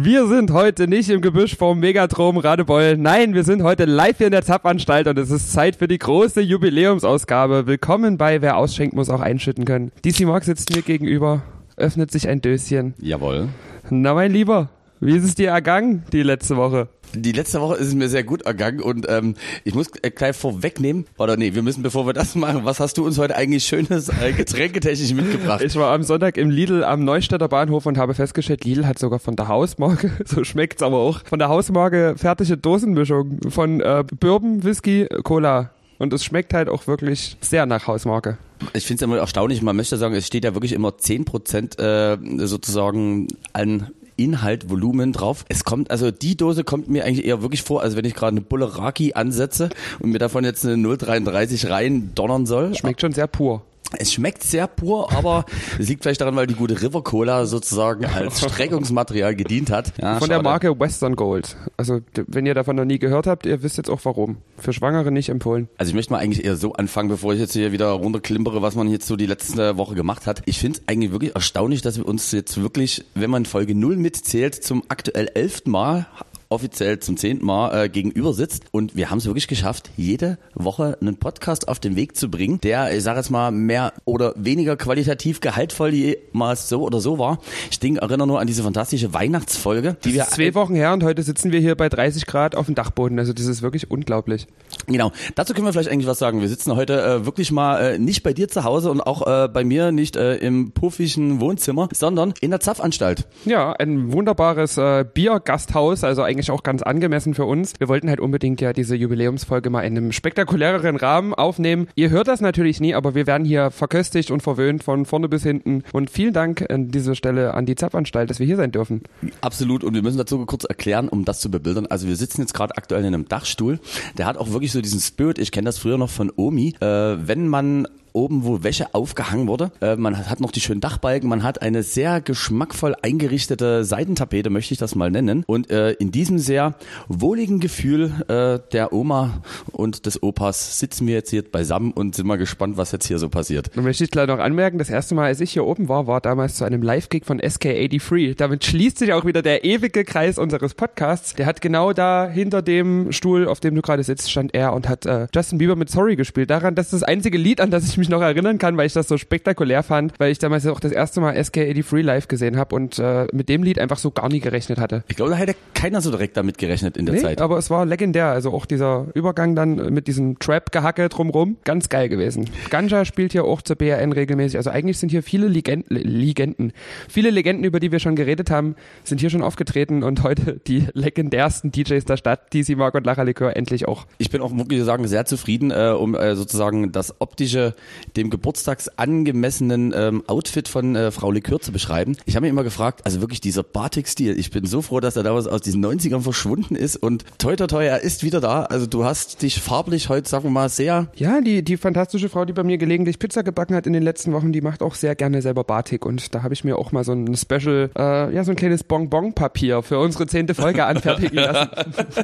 Wir sind heute nicht im Gebüsch vom Megatrom Radebeul. Nein, wir sind heute live hier in der Zapfanstalt und es ist Zeit für die große Jubiläumsausgabe. Willkommen bei Wer ausschenkt, muss auch einschütten können. DC Mark sitzt mir gegenüber, öffnet sich ein Döschen. Jawohl. Na, mein Lieber, wie ist es dir ergangen die letzte Woche? Die letzte Woche ist es mir sehr gut ergangen und ähm, ich muss äh, gleich vorwegnehmen, oder nee, wir müssen, bevor wir das machen, was hast du uns heute eigentlich schönes äh, getränketechnisch mitgebracht? Ich war am Sonntag im Lidl am Neustädter Bahnhof und habe festgestellt, Lidl hat sogar von der Hausmarke, so schmeckt's aber auch, von der Hausmarke fertige Dosenmischung von äh, Bourbon, Whisky, Cola. Und es schmeckt halt auch wirklich sehr nach Hausmarke. Ich finde es immer erstaunlich, man möchte sagen, es steht ja wirklich immer 10% äh, sozusagen an Inhalt, Volumen drauf. Es kommt, also die Dose kommt mir eigentlich eher wirklich vor, als wenn ich gerade eine Bulleraki ansetze und mir davon jetzt eine 0,33 rein donnern soll. Schmeckt schon sehr pur. Es schmeckt sehr pur, aber es liegt vielleicht daran, weil die gute River Cola sozusagen als Streckungsmaterial gedient hat. Ja, Von schade. der Marke Western Gold. Also wenn ihr davon noch nie gehört habt, ihr wisst jetzt auch warum. Für Schwangere nicht empfohlen. Also ich möchte mal eigentlich eher so anfangen, bevor ich jetzt hier wieder runterklimpere, was man jetzt so die letzte Woche gemacht hat. Ich finde es eigentlich wirklich erstaunlich, dass wir uns jetzt wirklich, wenn man Folge 0 mitzählt, zum aktuell elften Mal offiziell zum zehnten Mal äh, gegenüber sitzt. Und wir haben es wirklich geschafft, jede Woche einen Podcast auf den Weg zu bringen, der, ich sage jetzt mal, mehr oder weniger qualitativ gehaltvoll jemals so oder so war. Ich denke, erinnere nur an diese fantastische Weihnachtsfolge, die wir. Zwei Wochen her und heute sitzen wir hier bei 30 Grad auf dem Dachboden. Also das ist wirklich unglaublich. Genau. Dazu können wir vielleicht eigentlich was sagen. Wir sitzen heute äh, wirklich mal äh, nicht bei dir zu Hause und auch äh, bei mir nicht äh, im puffischen Wohnzimmer, sondern in der Zapfanstalt. Ja, ein wunderbares äh, Biergasthaus, also eigentlich eigentlich auch ganz angemessen für uns. Wir wollten halt unbedingt ja diese Jubiläumsfolge mal in einem spektakuläreren Rahmen aufnehmen. Ihr hört das natürlich nie, aber wir werden hier verköstigt und verwöhnt von vorne bis hinten. Und vielen Dank an dieser Stelle an die Zapfanstalt, dass wir hier sein dürfen. Absolut. Und wir müssen dazu kurz erklären, um das zu bebildern. Also wir sitzen jetzt gerade aktuell in einem Dachstuhl. Der hat auch wirklich so diesen Spirit. Ich kenne das früher noch von Omi. Äh, wenn man oben, wo Wäsche aufgehangen wurde. Äh, man hat noch die schönen Dachbalken, man hat eine sehr geschmackvoll eingerichtete Seitentapete, möchte ich das mal nennen. Und äh, in diesem sehr wohligen Gefühl äh, der Oma und des Opas sitzen wir jetzt hier beisammen und sind mal gespannt, was jetzt hier so passiert. Dann möchte ich gleich noch anmerken, das erste Mal, als ich hier oben war, war damals zu einem Live-Gig von SK83. Damit schließt sich auch wieder der ewige Kreis unseres Podcasts. Der hat genau da hinter dem Stuhl, auf dem du gerade sitzt, stand er und hat äh, Justin Bieber mit Sorry gespielt. Daran, das ist das einzige Lied, an das ich mich mich noch erinnern kann, weil ich das so spektakulär fand, weil ich damals auch das erste Mal SK83 live gesehen habe und äh, mit dem Lied einfach so gar nie gerechnet hatte. Ich glaube, da hätte keiner so direkt damit gerechnet in der nee, Zeit. aber es war legendär. Also auch dieser Übergang dann mit diesem Trap-Gehacke drumrum, ganz geil gewesen. Ganja spielt hier auch zur BRN regelmäßig. Also eigentlich sind hier viele Legenden, Legenden, viele Legenden, über die wir schon geredet haben, sind hier schon aufgetreten und heute die legendärsten DJs der Stadt, DC Mark und Lacher Likör, endlich auch. Ich bin auch wirklich sagen sehr zufrieden, äh, um äh, sozusagen das optische dem geburtstagsangemessenen ähm, Outfit von äh, Frau Likör zu beschreiben. Ich habe mich immer gefragt, also wirklich dieser Batik-Stil, ich bin so froh, dass er damals aus diesen 90ern verschwunden ist und toi toi toi, er ist wieder da. Also du hast dich farblich heute, sagen wir mal, sehr... Ja, die, die fantastische Frau, die bei mir gelegentlich Pizza gebacken hat in den letzten Wochen, die macht auch sehr gerne selber Batik und da habe ich mir auch mal so ein Special, äh, ja, so ein kleines Bonbon-Papier für unsere zehnte Folge anfertigen lassen.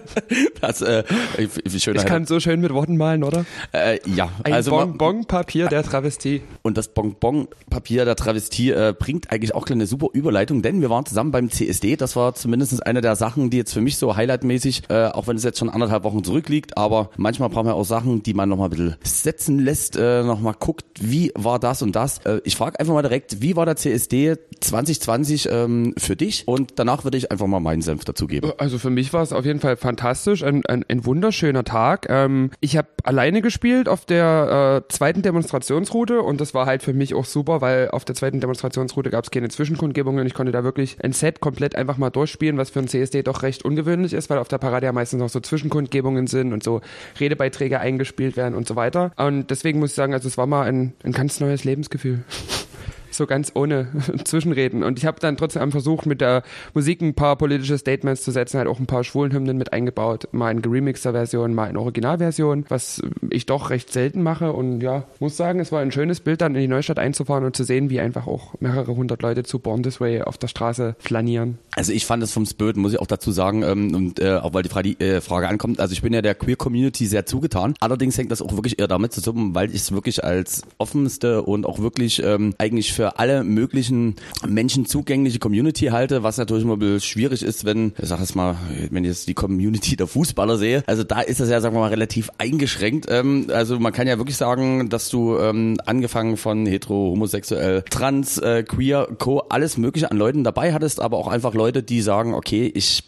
das, äh, wie schön ich kann so schön mit Worten malen, oder? Äh, ja. Ein also Bonbon-Papier Papier der Travestie. Und das Bonbon-Papier der Travestie äh, bringt eigentlich auch eine super Überleitung, denn wir waren zusammen beim CSD. Das war zumindest eine der Sachen, die jetzt für mich so highlightmäßig, äh, auch wenn es jetzt schon anderthalb Wochen zurückliegt, aber manchmal brauchen wir auch Sachen, die man nochmal ein bisschen setzen lässt, äh, nochmal guckt, wie war das und das. Äh, ich frage einfach mal direkt, wie war der CSD 2020 ähm, für dich? Und danach würde ich einfach mal meinen Senf dazugeben. Also für mich war es auf jeden Fall fantastisch, ein, ein, ein wunderschöner Tag. Ähm, ich habe alleine gespielt auf der äh, zweiten Demonstration Demonstrationsroute und das war halt für mich auch super, weil auf der zweiten Demonstrationsroute gab es keine Zwischenkundgebungen. Ich konnte da wirklich ein Set komplett einfach mal durchspielen, was für ein CSD doch recht ungewöhnlich ist, weil auf der Parade ja meistens noch so Zwischenkundgebungen sind und so Redebeiträge eingespielt werden und so weiter. Und deswegen muss ich sagen, also es war mal ein, ein ganz neues Lebensgefühl so ganz ohne Zwischenreden. Und ich habe dann trotzdem versucht, mit der Musik ein paar politische Statements zu setzen, halt auch ein paar Schwulenhymnen mit eingebaut. Mal in geremixter Version, mal in Originalversion, was ich doch recht selten mache. Und ja, muss sagen, es war ein schönes Bild, dann in die Neustadt einzufahren und zu sehen, wie einfach auch mehrere hundert Leute zu Born This Way auf der Straße flanieren. Also ich fand es vom Spirit, muss ich auch dazu sagen, ähm, und äh, auch weil die Frage, äh, Frage ankommt, also ich bin ja der Queer Community sehr zugetan. Allerdings hängt das auch wirklich eher damit zusammen, weil ich es wirklich als offenste und auch wirklich ähm, eigentlich für für alle möglichen Menschen zugängliche Community halte, was natürlich immer ein bisschen schwierig ist, wenn, ich sag jetzt mal, wenn ich jetzt die Community der Fußballer sehe, also da ist das ja, sagen wir mal, relativ eingeschränkt. Ähm, also man kann ja wirklich sagen, dass du ähm, angefangen von hetero, homosexuell, trans, äh, queer, co, alles mögliche an Leuten dabei hattest, aber auch einfach Leute, die sagen, okay, ich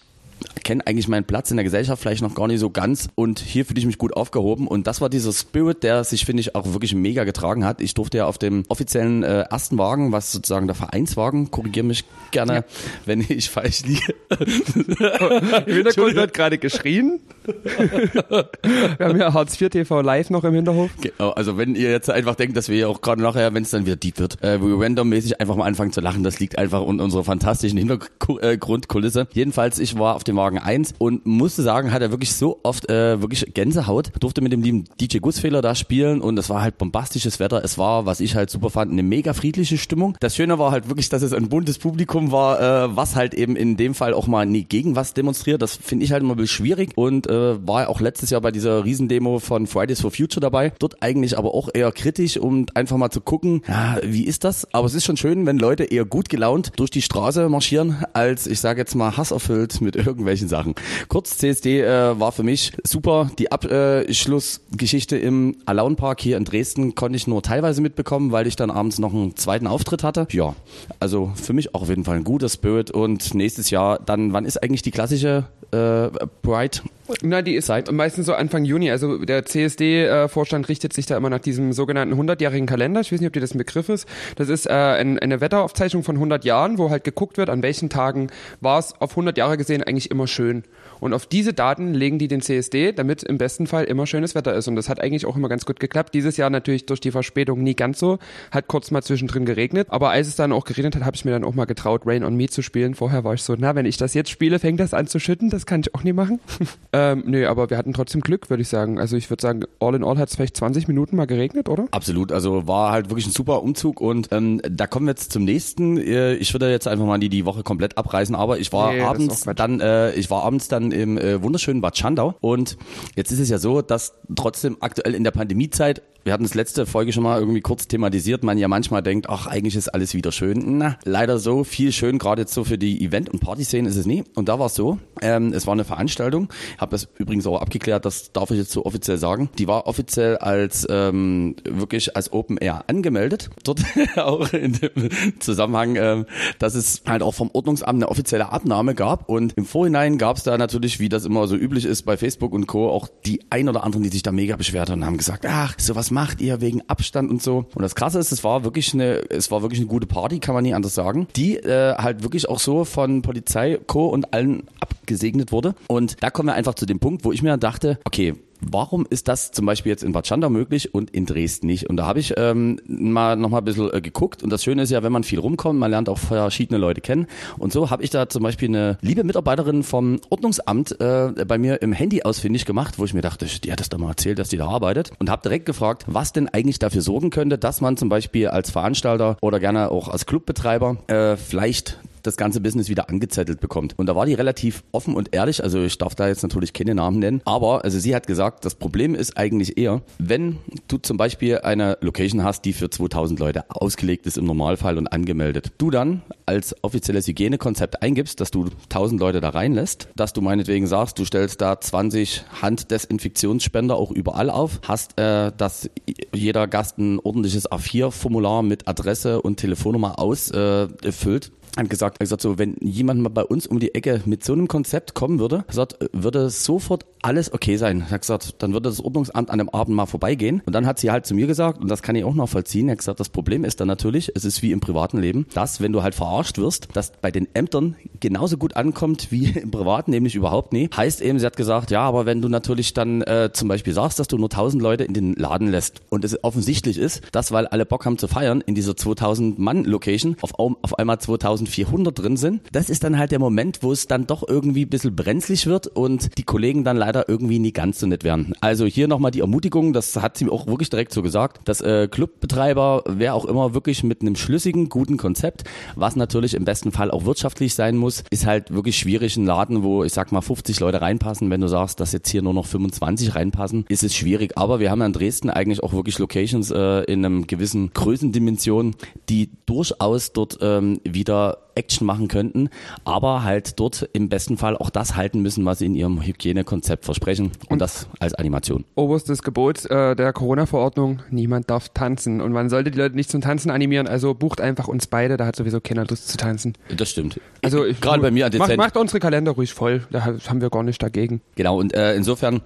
kenne eigentlich meinen Platz in der Gesellschaft vielleicht noch gar nicht so ganz und hier fühle ich mich gut aufgehoben und das war dieser Spirit, der sich finde ich auch wirklich mega getragen hat. Ich durfte ja auf dem offiziellen äh, ersten Wagen, was sozusagen der Vereinswagen, korrigiere mich gerne, ja. wenn ich falsch liege. Im Hintergrund wird gerade geschrien. wir haben ja Hartz IV TV live noch im Hinterhof. Genau, also wenn ihr jetzt einfach denkt, dass wir auch gerade nachher, wenn es dann wieder deep wird, äh, randommäßig einfach mal anfangen zu lachen, das liegt einfach in unserer fantastischen Hintergrundkulisse. Jedenfalls, ich war auf dem Wagen 1 und musste sagen, hat er wirklich so oft äh, wirklich Gänsehaut. Durfte mit dem lieben DJ Gussfehler da spielen und es war halt bombastisches Wetter. Es war, was ich halt super fand, eine mega friedliche Stimmung. Das Schöne war halt wirklich, dass es ein buntes Publikum war, äh, was halt eben in dem Fall auch mal nie gegen was demonstriert. Das finde ich halt immer ein bisschen schwierig und äh, war auch letztes Jahr bei dieser Riesendemo von Fridays for Future dabei. Dort eigentlich aber auch eher kritisch, um einfach mal zu gucken, ja, wie ist das? Aber es ist schon schön, wenn Leute eher gut gelaunt durch die Straße marschieren, als ich sage jetzt mal hasserfüllt mit irgendwelchen Sachen. Kurz, CSD äh, war für mich super. Die Abschlussgeschichte im Alaun Park hier in Dresden konnte ich nur teilweise mitbekommen, weil ich dann abends noch einen zweiten Auftritt hatte. Ja, also für mich auch auf jeden Fall ein guter Spirit und nächstes Jahr dann, wann ist eigentlich die klassische äh, Bright na, die ist Zeit. meistens so Anfang Juni. Also der CSD-Vorstand richtet sich da immer nach diesem sogenannten 100-jährigen Kalender. Ich weiß nicht, ob dir das ein Begriff ist. Das ist äh, ein, eine Wetteraufzeichnung von 100 Jahren, wo halt geguckt wird, an welchen Tagen war es auf 100 Jahre gesehen eigentlich immer schön. Und auf diese Daten legen die den CSD, damit im besten Fall immer schönes Wetter ist. Und das hat eigentlich auch immer ganz gut geklappt. Dieses Jahr natürlich durch die Verspätung nie ganz so. Hat kurz mal zwischendrin geregnet. Aber als es dann auch geregnet hat, habe ich mir dann auch mal getraut, Rain on Me zu spielen. Vorher war ich so, na, wenn ich das jetzt spiele, fängt das an zu schütten. Das kann ich auch nie machen. ähm, nö, aber wir hatten trotzdem Glück, würde ich sagen. Also ich würde sagen, all in all hat es vielleicht 20 Minuten mal geregnet, oder? Absolut. Also war halt wirklich ein super Umzug. Und ähm, da kommen wir jetzt zum nächsten. Äh, ich würde jetzt einfach mal die, die Woche komplett abreißen. Aber ich war nee, abends dann, äh, ich war abends dann im äh, wunderschönen wunderschönen Bad Schandau. Und jetzt ist es ja so, dass trotzdem aktuell in der Pandemiezeit wir hatten das letzte Folge schon mal irgendwie kurz thematisiert, man ja manchmal denkt, ach, eigentlich ist alles wieder schön. Na, leider so viel schön, gerade jetzt so für die Event- und Partyszene ist es nie. Und da war es so, ähm, es war eine Veranstaltung, habe das übrigens auch abgeklärt, das darf ich jetzt so offiziell sagen. Die war offiziell als ähm, wirklich als Open Air angemeldet. Dort auch in dem Zusammenhang, ähm, dass es halt auch vom Ordnungsamt eine offizielle Abnahme gab. Und im Vorhinein gab es da natürlich, wie das immer so üblich ist bei Facebook und Co., auch die ein oder anderen, die sich da mega beschwert haben und haben gesagt, ach, sowas macht ihr wegen Abstand und so. Und das Krasse ist, es war wirklich eine, es war wirklich eine gute Party, kann man nie anders sagen, die äh, halt wirklich auch so von Polizei, Co. und allen abgesegnet wurde. Und da kommen wir einfach zu dem Punkt, wo ich mir dachte, okay, warum ist das zum Beispiel jetzt in Bad Schandau möglich und in Dresden nicht? Und da habe ich ähm, mal noch mal ein bisschen äh, geguckt und das Schöne ist ja, wenn man viel rumkommt, man lernt auch verschiedene Leute kennen und so habe ich da zum Beispiel eine liebe Mitarbeiterin vom Ordnungsamt äh, bei mir im Handy ausfindig gemacht, wo ich mir dachte, die hat das doch mal erzählt, dass die da arbeitet und habe direkt gefragt, was denn eigentlich dafür sorgen könnte, dass man zum Beispiel als Veranstalter oder gerne auch als Clubbetreiber äh, vielleicht das ganze Business wieder angezettelt bekommt. Und da war die relativ offen und ehrlich, also ich darf da jetzt natürlich keine Namen nennen, aber also sie hat gesagt, das Problem ist eigentlich eher, wenn du zum Beispiel eine Location hast, die für 2000 Leute ausgelegt ist im Normalfall und angemeldet, du dann als offizielles Hygienekonzept eingibst, dass du 1000 Leute da reinlässt, dass du meinetwegen sagst, du stellst da 20 Handdesinfektionsspender auch überall auf, hast, äh, dass jeder Gast ein ordentliches A4-Formular mit Adresse und Telefonnummer ausfüllt, äh, hat gesagt, er gesagt so, wenn jemand mal bei uns um die Ecke mit so einem Konzept kommen würde, sagt, würde sofort alles okay sein. Er hat gesagt, dann würde das Ordnungsamt an dem Abend mal vorbeigehen. Und dann hat sie halt zu mir gesagt, und das kann ich auch noch vollziehen, er hat gesagt, das Problem ist dann natürlich, es ist wie im privaten Leben, dass, wenn du halt verarscht wirst, das bei den Ämtern genauso gut ankommt wie im privaten, nämlich überhaupt nie. Heißt eben, sie hat gesagt, ja, aber wenn du natürlich dann äh, zum Beispiel sagst, dass du nur 1000 Leute in den Laden lässt und es offensichtlich ist, dass, weil alle Bock haben zu feiern, in dieser 2000 Mann Location auf, auf einmal 2000 1400 drin sind. Das ist dann halt der Moment, wo es dann doch irgendwie ein bisschen brenzlig wird und die Kollegen dann leider irgendwie nie ganz so nett werden. Also hier nochmal die Ermutigung, das hat sie mir auch wirklich direkt so gesagt, dass äh, Clubbetreiber, wer auch immer, wirklich mit einem schlüssigen, guten Konzept, was natürlich im besten Fall auch wirtschaftlich sein muss, ist halt wirklich schwierig. Ein Laden, wo ich sag mal 50 Leute reinpassen, wenn du sagst, dass jetzt hier nur noch 25 reinpassen, ist es schwierig. Aber wir haben ja in Dresden eigentlich auch wirklich Locations äh, in einem gewissen Größendimension, die durchaus dort ähm, wieder Action machen könnten, aber halt dort im besten Fall auch das halten müssen, was sie in ihrem Hygienekonzept versprechen und, und das als Animation. Oberstes Gebot äh, der Corona-Verordnung, niemand darf tanzen und man sollte die Leute nicht zum Tanzen animieren, also bucht einfach uns beide, da hat sowieso keiner Lust zu tanzen. Das stimmt. Also gerade bei mir an macht, macht unsere Kalender ruhig voll, da haben wir gar nicht dagegen. Genau und äh, insofern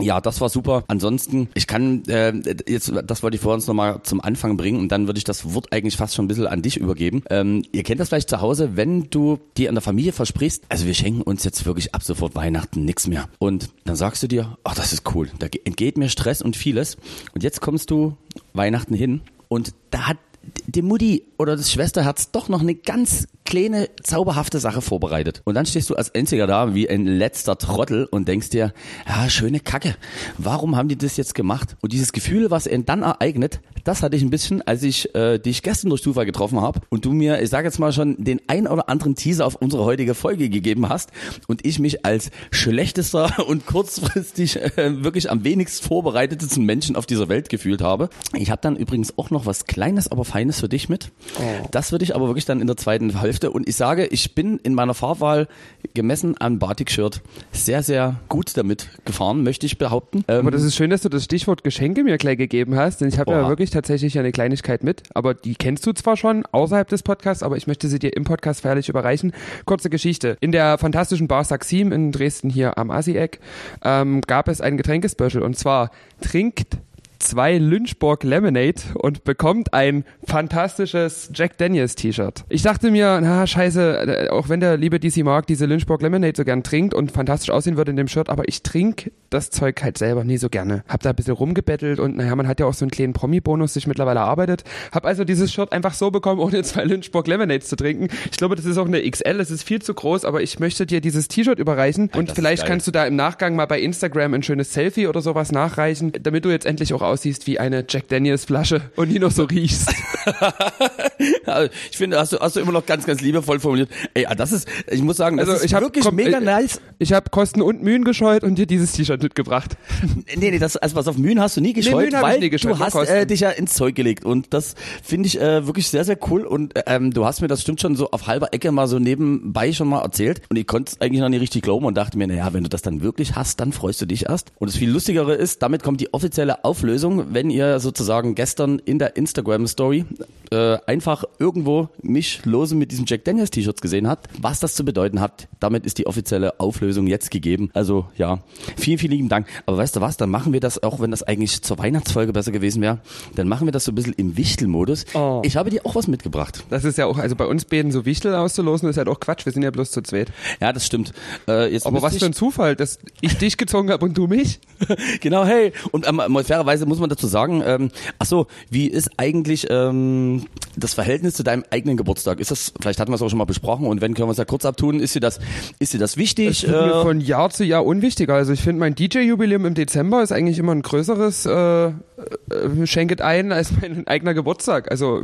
ja, das war super. Ansonsten, ich kann äh, jetzt, das wollte ich vor uns nochmal zum Anfang bringen und dann würde ich das Wort eigentlich fast schon ein bisschen an dich übergeben. Ähm, ihr kennt das vielleicht zu Hause, wenn du dir an der Familie versprichst, also wir schenken uns jetzt wirklich ab sofort Weihnachten nichts mehr. Und dann sagst du dir, ach, das ist cool, da entgeht mir Stress und vieles. Und jetzt kommst du Weihnachten hin und da hat die Mutti oder das Schwesterherz doch noch eine ganz kleine, zauberhafte Sache vorbereitet. Und dann stehst du als Einziger da wie ein letzter Trottel und denkst dir, ja, schöne Kacke. Warum haben die das jetzt gemacht? Und dieses Gefühl, was ihn dann ereignet, das hatte ich ein bisschen, als ich äh, dich gestern durch Zufall getroffen habe und du mir, ich sage jetzt mal schon, den ein oder anderen Teaser auf unsere heutige Folge gegeben hast und ich mich als schlechtester und kurzfristig äh, wirklich am wenigst vorbereitetesten Menschen auf dieser Welt gefühlt habe. Ich habe dann übrigens auch noch was Kleines, aber Feines für dich mit. Oh. Das würde ich aber wirklich dann in der zweiten Hälfte Hälfte. Und ich sage, ich bin in meiner Fahrwahl gemessen an Batik-Shirt sehr, sehr gut damit gefahren, möchte ich behaupten. Aber ähm, das ist schön, dass du das Stichwort Geschenke mir gleich gegeben hast, denn ich habe ja wirklich tatsächlich eine Kleinigkeit mit, aber die kennst du zwar schon außerhalb des Podcasts, aber ich möchte sie dir im Podcast feierlich überreichen. Kurze Geschichte. In der fantastischen Bar Saxim in Dresden hier am Asi-Eck ähm, gab es ein Getränkespecial und zwar trinkt zwei Lynchburg Lemonade und bekommt ein fantastisches Jack Daniels T-Shirt. Ich dachte mir, na scheiße, äh, auch wenn der liebe DC Mark diese Lynchburg Lemonade so gern trinkt und fantastisch aussehen würde in dem Shirt, aber ich trinke das Zeug halt selber nie so gerne. Hab da ein bisschen rumgebettelt und naja, man hat ja auch so einen kleinen Promi-Bonus sich mittlerweile erarbeitet. Hab also dieses Shirt einfach so bekommen, ohne zwei Lynchburg Lemonades zu trinken. Ich glaube, das ist auch eine XL, es ist viel zu groß, aber ich möchte dir dieses T-Shirt überreichen und vielleicht kannst du da im Nachgang mal bei Instagram ein schönes Selfie oder sowas nachreichen, damit du jetzt endlich auch aussiehst wie eine Jack Daniels Flasche und nie noch so riechst. ich finde, hast du, hast du immer noch ganz, ganz liebevoll formuliert. Ey, ah, das ist, ich muss sagen, das also ist ich wirklich komm, mega äh, nice. Ich habe Kosten und Mühen gescheut und dir dieses T-Shirt mitgebracht. nee, nee, das, also was auf Mühen hast du nie gescheut, nee, weil nie gescheut, du hast äh, dich ja ins Zeug gelegt und das finde ich äh, wirklich sehr, sehr cool und ähm, du hast mir das stimmt schon so auf halber Ecke mal so nebenbei schon mal erzählt und ich konnte es eigentlich noch nicht richtig glauben und dachte mir, naja, wenn du das dann wirklich hast, dann freust du dich erst. Und das viel Lustigere ist, damit kommt die offizielle Auflösung, wenn ihr sozusagen gestern in der Instagram Story äh, einfach irgendwo mich lose mit diesem Jack Daniels T-Shirts gesehen habt, was das zu bedeuten hat. Damit ist die offizielle Auflösung jetzt gegeben. Also ja, vielen, vielen lieben Dank. Aber weißt du was, dann machen wir das, auch wenn das eigentlich zur Weihnachtsfolge besser gewesen wäre, dann machen wir das so ein bisschen im Wichtelmodus. Oh. Ich habe dir auch was mitgebracht. Das ist ja auch, also bei uns beiden so Wichtel auszulosen, ist halt auch Quatsch. Wir sind ja bloß zu zweit. Ja, das stimmt. Äh, jetzt Aber was für ein Zufall, dass ich dich gezogen habe und du mich. genau, hey. Und ähm, fairerweise muss man dazu sagen, ähm, ach so, wie ist eigentlich ähm, das Verhältnis zu deinem eigenen Geburtstag? Ist das, vielleicht hatten wir es auch schon mal besprochen und wenn, können wir es ja kurz abtun. Ist dir das, ist dir das wichtig? Es wird mir äh, von Jahr zu Jahr unwichtiger. Also ich finde, mein DJ-Jubiläum im Dezember ist eigentlich immer ein größeres äh, äh, Schenket ein als mein eigener Geburtstag. Also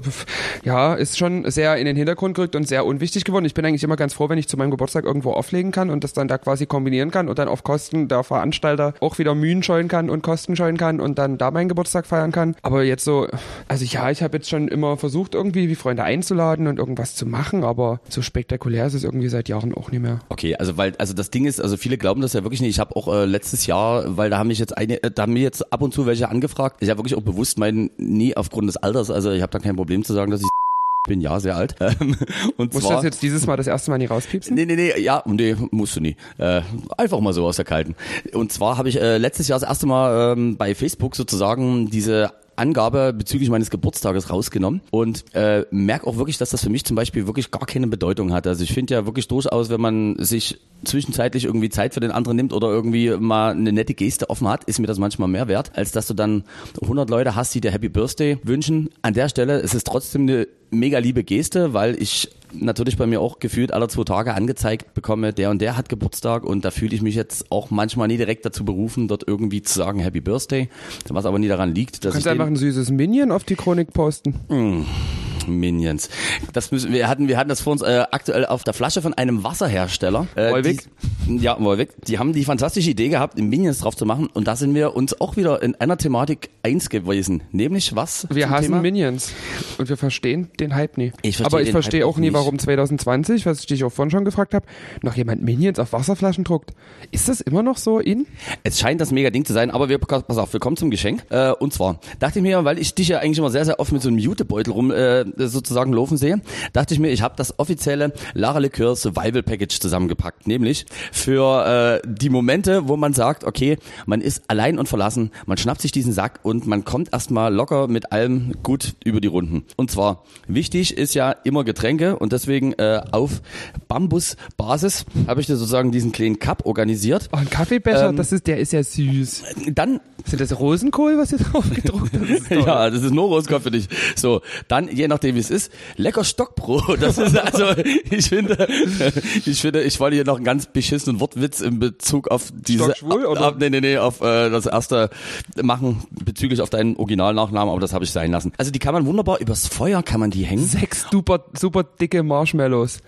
ja, ist schon sehr in den Hintergrund gerückt und sehr unwichtig geworden. Ich bin eigentlich immer ganz froh, wenn ich zu meinem Geburtstag irgendwo auflegen kann und das dann da quasi kombinieren kann und dann auf Kosten der Veranstalter auch wieder Mühen scheuen kann und Kosten scheuen kann und dann da meinen Geburtstag feiern kann. Aber jetzt so, also ja, ich habe jetzt schon immer versucht, irgendwie wie Freunde einzuladen und irgendwas zu machen, aber so spektakulär ist es irgendwie seit Jahren auch nicht mehr. Okay, also weil, also das Ding ist, also viele glauben das ja wirklich nicht. Ich habe auch äh, letztes Jahr, weil da haben mich jetzt eine, äh, da haben mir jetzt ab und zu welche angefragt. Ich habe wirklich auch bewusst meinen, nie aufgrund des Alters, also ich habe da kein Problem zu sagen, dass ich bin ja sehr alt. und Musst du das jetzt dieses Mal das erste Mal nie rauspiepsen? Nee, nee, nee, ja, nee, musst du nie. Äh, einfach mal so aus der Kalten. Und zwar habe ich äh, letztes Jahr das erste Mal ähm, bei Facebook sozusagen diese Angabe bezüglich meines Geburtstages rausgenommen und äh, merke auch wirklich, dass das für mich zum Beispiel wirklich gar keine Bedeutung hat. Also ich finde ja wirklich durchaus, wenn man sich zwischenzeitlich irgendwie Zeit für den anderen nimmt oder irgendwie mal eine nette Geste offen hat, ist mir das manchmal mehr wert, als dass du dann 100 Leute hast, die dir Happy Birthday wünschen. An der Stelle ist es trotzdem eine mega liebe Geste, weil ich natürlich bei mir auch gefühlt alle zwei Tage angezeigt bekomme, der und der hat Geburtstag und da fühle ich mich jetzt auch manchmal nie direkt dazu berufen, dort irgendwie zu sagen Happy Birthday, was aber nie daran liegt, dass du kannst ich einfach ein süßes Minion auf die Chronik posten. Mh. Minions. Das müssen wir hatten wir hatten das vor uns äh, aktuell auf der Flasche von einem Wasserhersteller. Äh? Die, ja, Volvic. Die haben die fantastische Idee gehabt, Minions drauf zu machen und da sind wir uns auch wieder in einer Thematik eins gewesen, nämlich was? Wir hassen Thema? Minions und wir verstehen den Hype nie. Ich verstehe Aber ich verstehe auch nie, nicht. warum 2020, was ich dich auch vorhin schon gefragt habe, noch jemand Minions auf Wasserflaschen druckt. Ist das immer noch so in? Es scheint das mega Ding zu sein, aber wir, pass auf, wir kommen zum Geschenk. Äh, und zwar dachte ich mir, weil ich dich ja eigentlich immer sehr, sehr oft mit so einem Jutebeutel rum äh, sozusagen laufen sehe, dachte ich mir, ich habe das offizielle Lara Liqueur Survival Package zusammengepackt. Nämlich für äh, die Momente, wo man sagt, okay, man ist allein und verlassen, man schnappt sich diesen Sack und man kommt erstmal locker mit allem gut über die Runden. Und zwar, wichtig ist ja immer Getränke und deswegen äh, auf Bambusbasis habe ich dir sozusagen diesen kleinen Cup organisiert. Oh, ein Kaffeebecher, Ähm, das ist, der ist ja süß. Dann Sind das Rosenkohl, was ihr drauf gedruckt habt? Ja, das ist nur Roskopf für dich. So, dann, je nachdem wie es ist, lecker Stockbrot. Das ist also, ich finde, ich finde, ich wollte hier noch einen ganz beschissenen Wortwitz in Bezug auf diese, Stockschwul, oder? Ab, nee, nee, nee, auf äh, das erste machen bezüglich auf deinen Originalnachnamen, aber das habe ich sein lassen. Also die kann man wunderbar übers Feuer kann man die hängen. Sechs super, super dicke Marshmallows.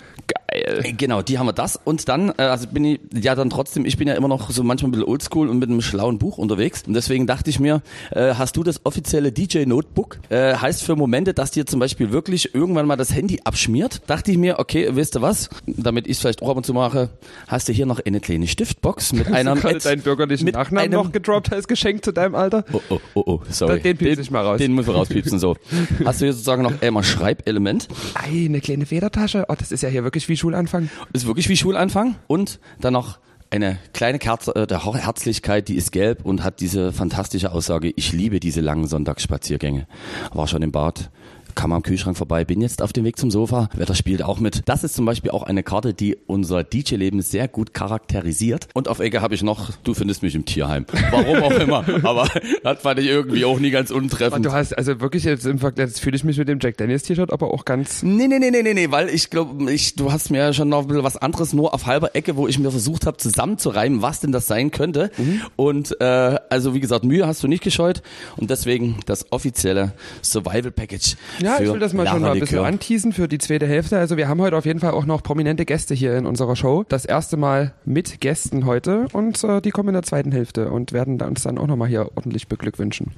Geil. Äh, Genau, die haben wir das und dann, äh, also bin ich ja dann trotzdem, ich bin ja immer noch so manchmal ein bisschen oldschool und mit einem schlauen Buch unterwegs und deswegen dachte ich mir, äh, hast du das offizielle DJ Notebook? Äh, heißt für Momente, dass dir zum Beispiel wirklich irgendwann mal das Handy abschmiert. Dachte ich mir, okay, weißt du was, damit ich es vielleicht auch ab und zu mache, hast du hier noch eine kleine Stiftbox mit einem Hast du gerade deinen bürgerlichen mit Nachnamen noch gedroppt als Geschenk zu deinem Alter? Oh, oh, oh, oh, sorry. Den piepse ich mal raus. Den muss ich rauspiepsen, so. Hast du hier sozusagen noch einmal Schreibelement? Ei, eine kleine Federtasche. Oh, das ist ja hier wirklich wie Schulanfang. Ist wirklich wie Schulanfang. Und dann noch eine kleine Kerze äh, der Herzlichkeit, die ist gelb und hat diese fantastische Aussage, ich liebe diese langen Sonntagsspaziergänge. War schon im Bad, kam am Kühlschrank vorbei, bin jetzt auf dem Weg zum Sofa. Wetter spielt auch mit. Das ist zum Beispiel auch eine Karte, die unser DJ-Leben sehr gut charakterisiert. Und auf Ecke habe ich noch, du findest mich im Tierheim. Warum auch immer. Aber das fand ich irgendwie auch nie ganz Und untreffend. du hast also wirklich jetzt im Vergleich, jetzt fühle ich mich mit dem Jack Daniels T-Shirt aber auch ganz. Nee, nee, nee, nee, nee, nee, weil ich glaube, ich, du hast mir ja schon noch ein bisschen was anderes nur auf halber Ecke, wo ich mir versucht habe zusammenzureimen, was denn das sein könnte. Und äh, also wie gesagt, Mühe hast du nicht gescheut und deswegen das offizielle Survival Package. Ja, ich will das mal schon mal ein bisschen anteasen für die zweite Hälfte. Also wir haben heute auf jeden Fall auch noch prominente Gäste hier in unserer Show. Das erste Mal mit Gästen heute und äh, die kommen in der zweiten Hälfte und werden uns dann auch nochmal hier ordentlich beglückwünschen.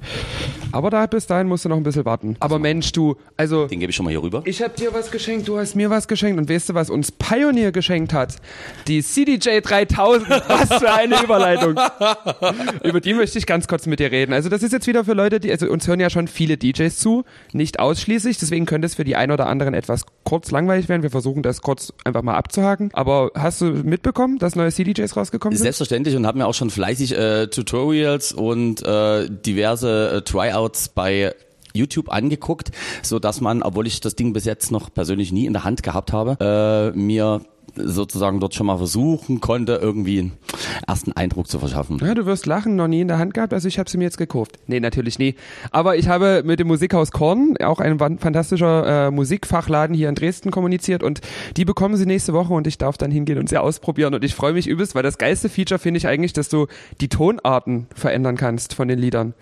Aber da bis dahin musst du noch ein bisschen warten. Aber Mensch, du, also Den gebe ich schon mal hier rüber. ich habe dir was geschenkt, du hast mir was geschenkt und weißt du, was uns Pioneer geschenkt hat? Die CDJ 3000. Was für eine Überleitung. Über die möchte ich ganz kurz mit dir reden. Also das ist jetzt wieder für Leute, die, also uns hören ja schon viele DJs zu, nicht ausschließlich, deswegen könnte es für die einen oder anderen etwas kurz langweilig werden. Wir versuchen das kurz einfach mal abzuhaken. Aber hast du mitbekommen, dass neue CDJs rausgekommen sind? Selbstverständlich und habe mir auch schon fleißig äh, Tutorials und äh, diverse äh, Tryouts bei YouTube angeguckt, so dass man, obwohl ich das Ding bis jetzt noch persönlich nie in der Hand gehabt habe, äh, mir sozusagen dort schon mal versuchen konnte, irgendwie einen ersten Eindruck zu verschaffen. Ja, du wirst lachen, noch nie in der Hand gehabt, also ich habe sie mir jetzt gekauft. Nee, natürlich nie. Aber ich habe mit dem Musikhaus Korn, auch ein fantastischer äh, Musikfachladen hier in Dresden kommuniziert und die bekommen sie nächste Woche und ich darf dann hingehen und sie ausprobieren und ich freue mich übelst, weil das geilste Feature finde ich eigentlich, dass du die Tonarten verändern kannst von den Liedern.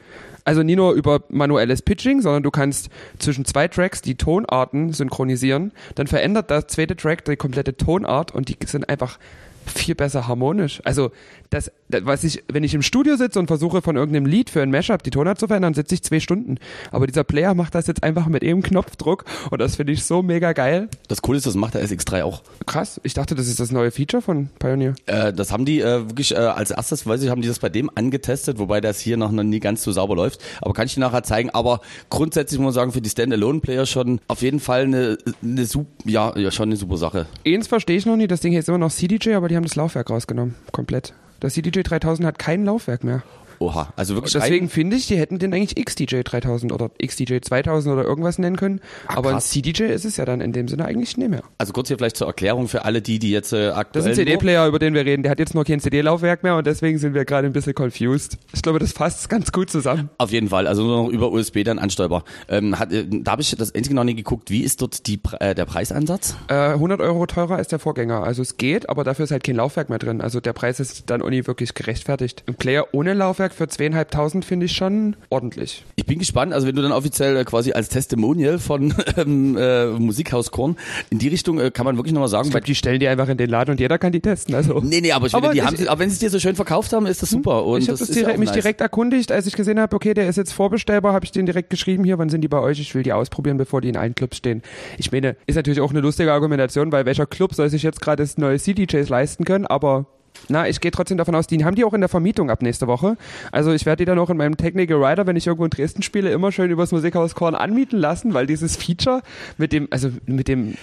Also nie nur über manuelles Pitching, sondern du kannst zwischen zwei Tracks die Tonarten synchronisieren. Dann verändert der zweite Track die komplette Tonart und die sind einfach viel besser harmonisch. Also das, das was ich, wenn ich im Studio sitze und versuche von irgendeinem Lied für ein Mashup die Tonart zu verändern, sitze ich zwei Stunden. Aber dieser Player macht das jetzt einfach mit eben Knopfdruck und das finde ich so mega geil. Das Coole ist, das macht der SX3 auch. Krass. Ich dachte, das ist das neue Feature von Pioneer. Äh, das haben die äh, wirklich äh, als erstes, weiß ich, haben die das bei dem angetestet, wobei das hier noch nie ganz so sauber läuft. Aber kann ich dir nachher zeigen. Aber grundsätzlich muss man sagen, für die Standalone-Player schon auf jeden Fall eine, eine super, ja, ja, schon eine super Sache. Eins verstehe ich noch nie, das Ding heißt immer noch CDJ, aber die haben das Laufwerk rausgenommen. Komplett. Das CDJ 3000 hat kein Laufwerk mehr. Oha, also wirklich Deswegen ein, finde ich, die hätten den eigentlich XDJ 3000 oder XDJ 2000 oder irgendwas nennen können. aber ein krass. CDJ ist es ja dann in dem Sinne eigentlich nicht mehr. also kurz hier vielleicht zur Erklärung für alle die, die jetzt äh, Das aktuell ist ein nur- CD-Player, über den wir reden. Der hat jetzt noch kein CD-Laufwerk mehr und deswegen sind wir gerade ein bisschen confused. Ich glaube, das fasst ganz gut zusammen. Auf jeden Fall, also nur noch über USB dann ansteuerbar. Ähm, hat, äh, da habe ich das einzige noch nie geguckt, wie ist dort die, äh, der Preisansatz? Äh, 100 Euro teurer als der Vorgänger. Also es geht, aber dafür ist halt kein Laufwerk mehr drin. Also der Preis ist dann auch nie wirklich gerechtfertigt. Ein Player ohne Laufwerk gesagt, für zweieinhalbtausend finde ich schon ordentlich. Ich bin gespannt, also wenn du dann offiziell äh, quasi als Testimonial von ähm, äh, Musikhaus Korn in die Richtung äh, kann man wirklich nochmal sagen, Ich glaube, die stellen die einfach in den Laden und jeder kann die testen. Also. Nee, nee, aber ich Aber finde, die ich- haben sie, aber wenn sie es dir so schön verkauft haben, ist das super. Und ich habe direkt, mich nice. direkt erkundigt, als ich gesehen habe, okay, der ist jetzt vorbestellbar, habe ich den direkt geschrieben, hier, wann sind die bei euch? Ich will die ausprobieren, bevor die in allen Clubs stehen. Ich meine, ist natürlich auch eine lustige Argumentation, weil welcher Club soll sich jetzt gerade das neue CDJs leisten können, aber na, ich gehe trotzdem davon aus, die haben die auch in der Vermietung ab nächste Woche. Also ich werde die dann auch in meinem Technical Rider, wenn ich irgendwo in Dresden spiele, immer schön übers Musikhaus Korn anmieten lassen, weil dieses Feature mit dem, also mit dem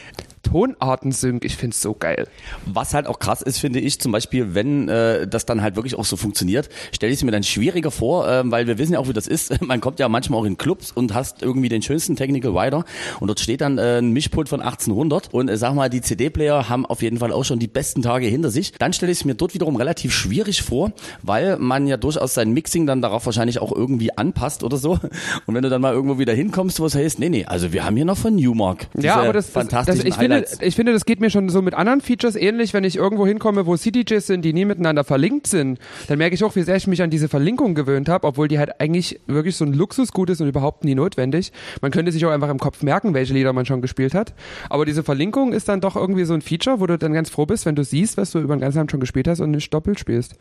Tonartensync, ich find's so geil. Was halt auch krass ist, finde ich, zum Beispiel, wenn äh, das dann halt wirklich auch so funktioniert, stelle ich es mir dann schwieriger vor, ähm, weil wir wissen ja auch, wie das ist. Man kommt ja manchmal auch in Clubs und hast irgendwie den schönsten Technical Rider und dort steht dann äh, ein Mischpult von 1800 und äh, sag mal, die CD-Player haben auf jeden Fall auch schon die besten Tage hinter sich. Dann stelle ich es mir dort wiederum relativ schwierig vor, weil man ja durchaus sein Mixing dann darauf wahrscheinlich auch irgendwie anpasst oder so. Und wenn du dann mal irgendwo wieder hinkommst, wo es heißt, nee, nee, also wir haben hier noch von Newmark. Ja, aber das, das, das ich, finde, ich finde, das geht mir schon so mit anderen Features ähnlich, wenn ich irgendwo hinkomme, wo CDJs sind, die nie miteinander verlinkt sind, dann merke ich auch, wie sehr ich mich an diese Verlinkung gewöhnt habe, obwohl die halt eigentlich wirklich so ein Luxusgut ist und überhaupt nie notwendig. Man könnte sich auch einfach im Kopf merken, welche Lieder man schon gespielt hat. Aber diese Verlinkung ist dann doch irgendwie so ein Feature, wo du dann ganz froh bist, wenn du siehst, was du über den ganzen Abend schon gespielt hast und nicht doppelt spielst.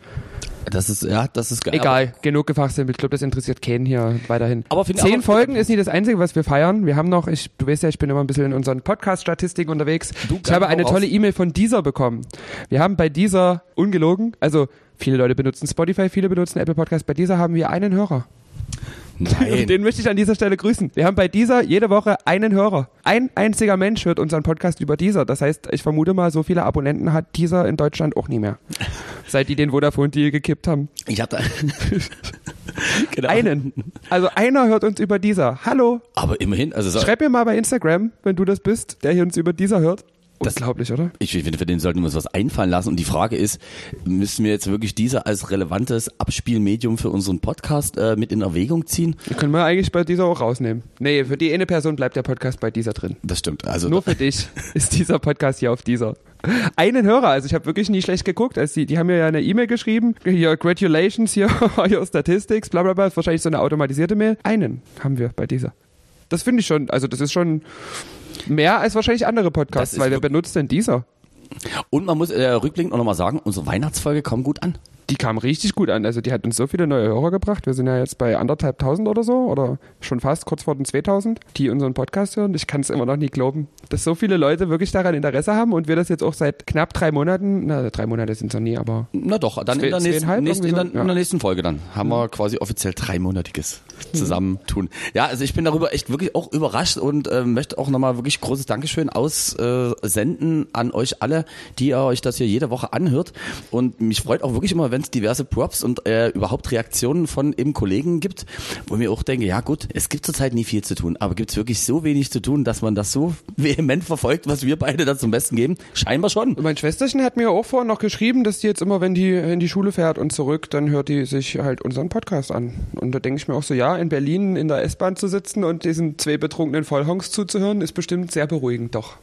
Das ist, ja, das ist geil. Egal, genug gefachsimpelt. Ich glaube, das interessiert keinen hier weiterhin. Aber Zehn aber- Folgen ist nicht das Einzige, was wir feiern. Wir haben noch, ich, du weißt ja, ich bin immer ein bisschen in unseren Podcast-Statistiken unterwegs. Du, ich habe eine tolle E-Mail von dieser bekommen. Wir haben bei dieser, ungelogen, also viele Leute benutzen Spotify, viele benutzen Apple Podcast. Bei dieser haben wir einen Hörer. Nein. Den möchte ich an dieser Stelle grüßen. Wir haben bei dieser jede Woche einen Hörer. Ein einziger Mensch hört unseren Podcast über dieser. Das heißt, ich vermute mal, so viele Abonnenten hat dieser in Deutschland auch nie mehr. Seit die den Vodafone-Deal gekippt haben. Ich hatte genau. Einen. Also einer hört uns über dieser. Hallo. Aber immerhin, also so, Schreib mir mal bei Instagram, wenn du das bist, der hier uns über dieser hört. Das- Unglaublich, oder? ich finde, für den sollten wir uns was einfallen lassen. Und die Frage ist, müssen wir jetzt wirklich diese als relevantes Abspielmedium für unseren Podcast äh, mit in Erwägung ziehen? Die können wir eigentlich bei dieser auch rausnehmen. Nee, für die eine Person bleibt der Podcast bei dieser drin. Das stimmt. Also Nur für dich ist dieser Podcast hier auf dieser. Einen Hörer, also ich habe wirklich nie schlecht geguckt, als die, die haben mir ja eine E-Mail geschrieben, hier Gratulations, hier your Statistics, bla bla bla, ist wahrscheinlich so eine automatisierte Mail. Einen haben wir bei dieser. Das finde ich schon, also das ist schon mehr als wahrscheinlich andere Podcasts, weil wer benutzt denn dieser? und man muss äh, rückblickend auch nochmal sagen, unsere Weihnachtsfolge kommt gut an. Die kam richtig gut an. Also die hat uns so viele neue Hörer gebracht. Wir sind ja jetzt bei anderthalb tausend oder so oder schon fast kurz vor den 2000, die unseren Podcast hören. Ich kann es immer noch nie glauben, dass so viele Leute wirklich daran Interesse haben und wir das jetzt auch seit knapp drei Monaten, na drei Monate sind es noch nie, aber Na doch, dann Zwei- in der, nächsten, nächsten, in, der, so? in der nächsten Folge dann haben wir quasi offiziell dreimonatiges Zusammentun. Ja, also ich bin darüber echt wirklich auch überrascht und äh, möchte auch nochmal wirklich großes Dankeschön aussenden an euch alle, die ihr euch das hier jede Woche anhört. Und mich freut auch wirklich immer, wenn es diverse Props und äh, überhaupt Reaktionen von eben Kollegen gibt, wo mir auch denke, ja gut, es gibt zurzeit nie viel zu tun, aber gibt es wirklich so wenig zu tun, dass man das so vehement verfolgt, was wir beide da zum Besten geben? Scheinbar schon. mein Schwesterchen hat mir auch vorhin noch geschrieben, dass die jetzt immer, wenn die in die Schule fährt und zurück, dann hört die sich halt unseren Podcast an. Und da denke ich mir auch so, ja, in Berlin in der S-Bahn zu sitzen und diesen zwei betrunkenen Vollhongs zuzuhören, ist bestimmt sehr beruhigend, doch.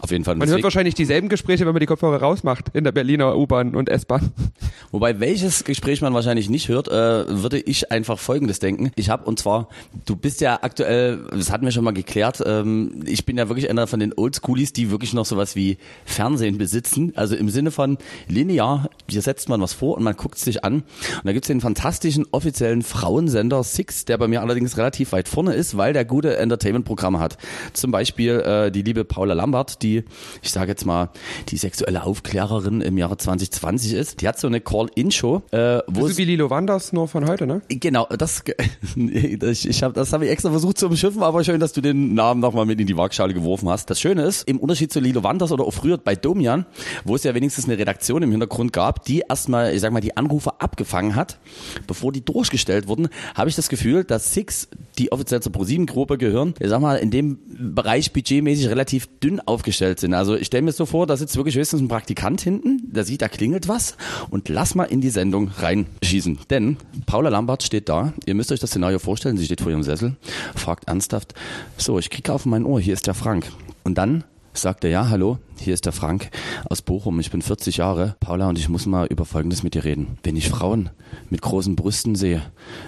Auf jeden Fall. Man hört wahrscheinlich dieselben Gespräche, wenn man die Kopfhörer rausmacht in der Berliner U-Bahn und S-Bahn. Wobei welches Gespräch man wahrscheinlich nicht hört, äh, würde ich einfach Folgendes denken. Ich habe und zwar, du bist ja aktuell, das hatten wir schon mal geklärt, ähm, ich bin ja wirklich einer von den Oldschoolies, die wirklich noch sowas wie Fernsehen besitzen. Also im Sinne von linear, hier setzt man was vor und man guckt es sich an. Und da gibt's den fantastischen offiziellen Frauensender Six, der bei mir allerdings relativ weit vorne ist, weil der gute Entertainment-Programme hat. Zum Beispiel äh, die liebe Paula Lambert, die, ich sage jetzt mal, die sexuelle Aufklärerin im Jahre 2020 ist. Die hat so eine Call-In-Show, äh, wo So es wie Lilo Wanders, nur von heute, ne? Genau, das ich, ich hab, das habe ich extra versucht zu umschiffen, aber schön, dass du den Namen nochmal mit in die Waagschale geworfen hast. Das Schöne ist, im Unterschied zu Lilo Wanders oder auch früher bei Domian, wo es ja wenigstens eine Redaktion im Hintergrund gab, die erstmal, ich sag mal, die Anrufe abgefangen hat, bevor die durchgestellt wurden, habe ich das Gefühl, dass Six, die offiziell zur ProSieben-Gruppe gehören, ich sag mal, in dem Bereich budgetmäßig relativ dünn aufgestellt sind. Also ich stelle mir so vor, da sitzt wirklich höchstens ein Praktikant hinten, der sieht, da klingelt was und lass mal in die Sendung reinschießen. Denn Paula Lambert steht da, ihr müsst euch das Szenario vorstellen, sie steht vor ihrem Sessel, fragt ernsthaft, so, ich kriege auf mein Ohr, hier ist der Frank. Und dann sagt er, ja, hallo, hier ist der Frank aus Bochum, ich bin 40 Jahre, Paula, und ich muss mal über Folgendes mit dir reden. Wenn ich Frauen mit großen Brüsten sehe,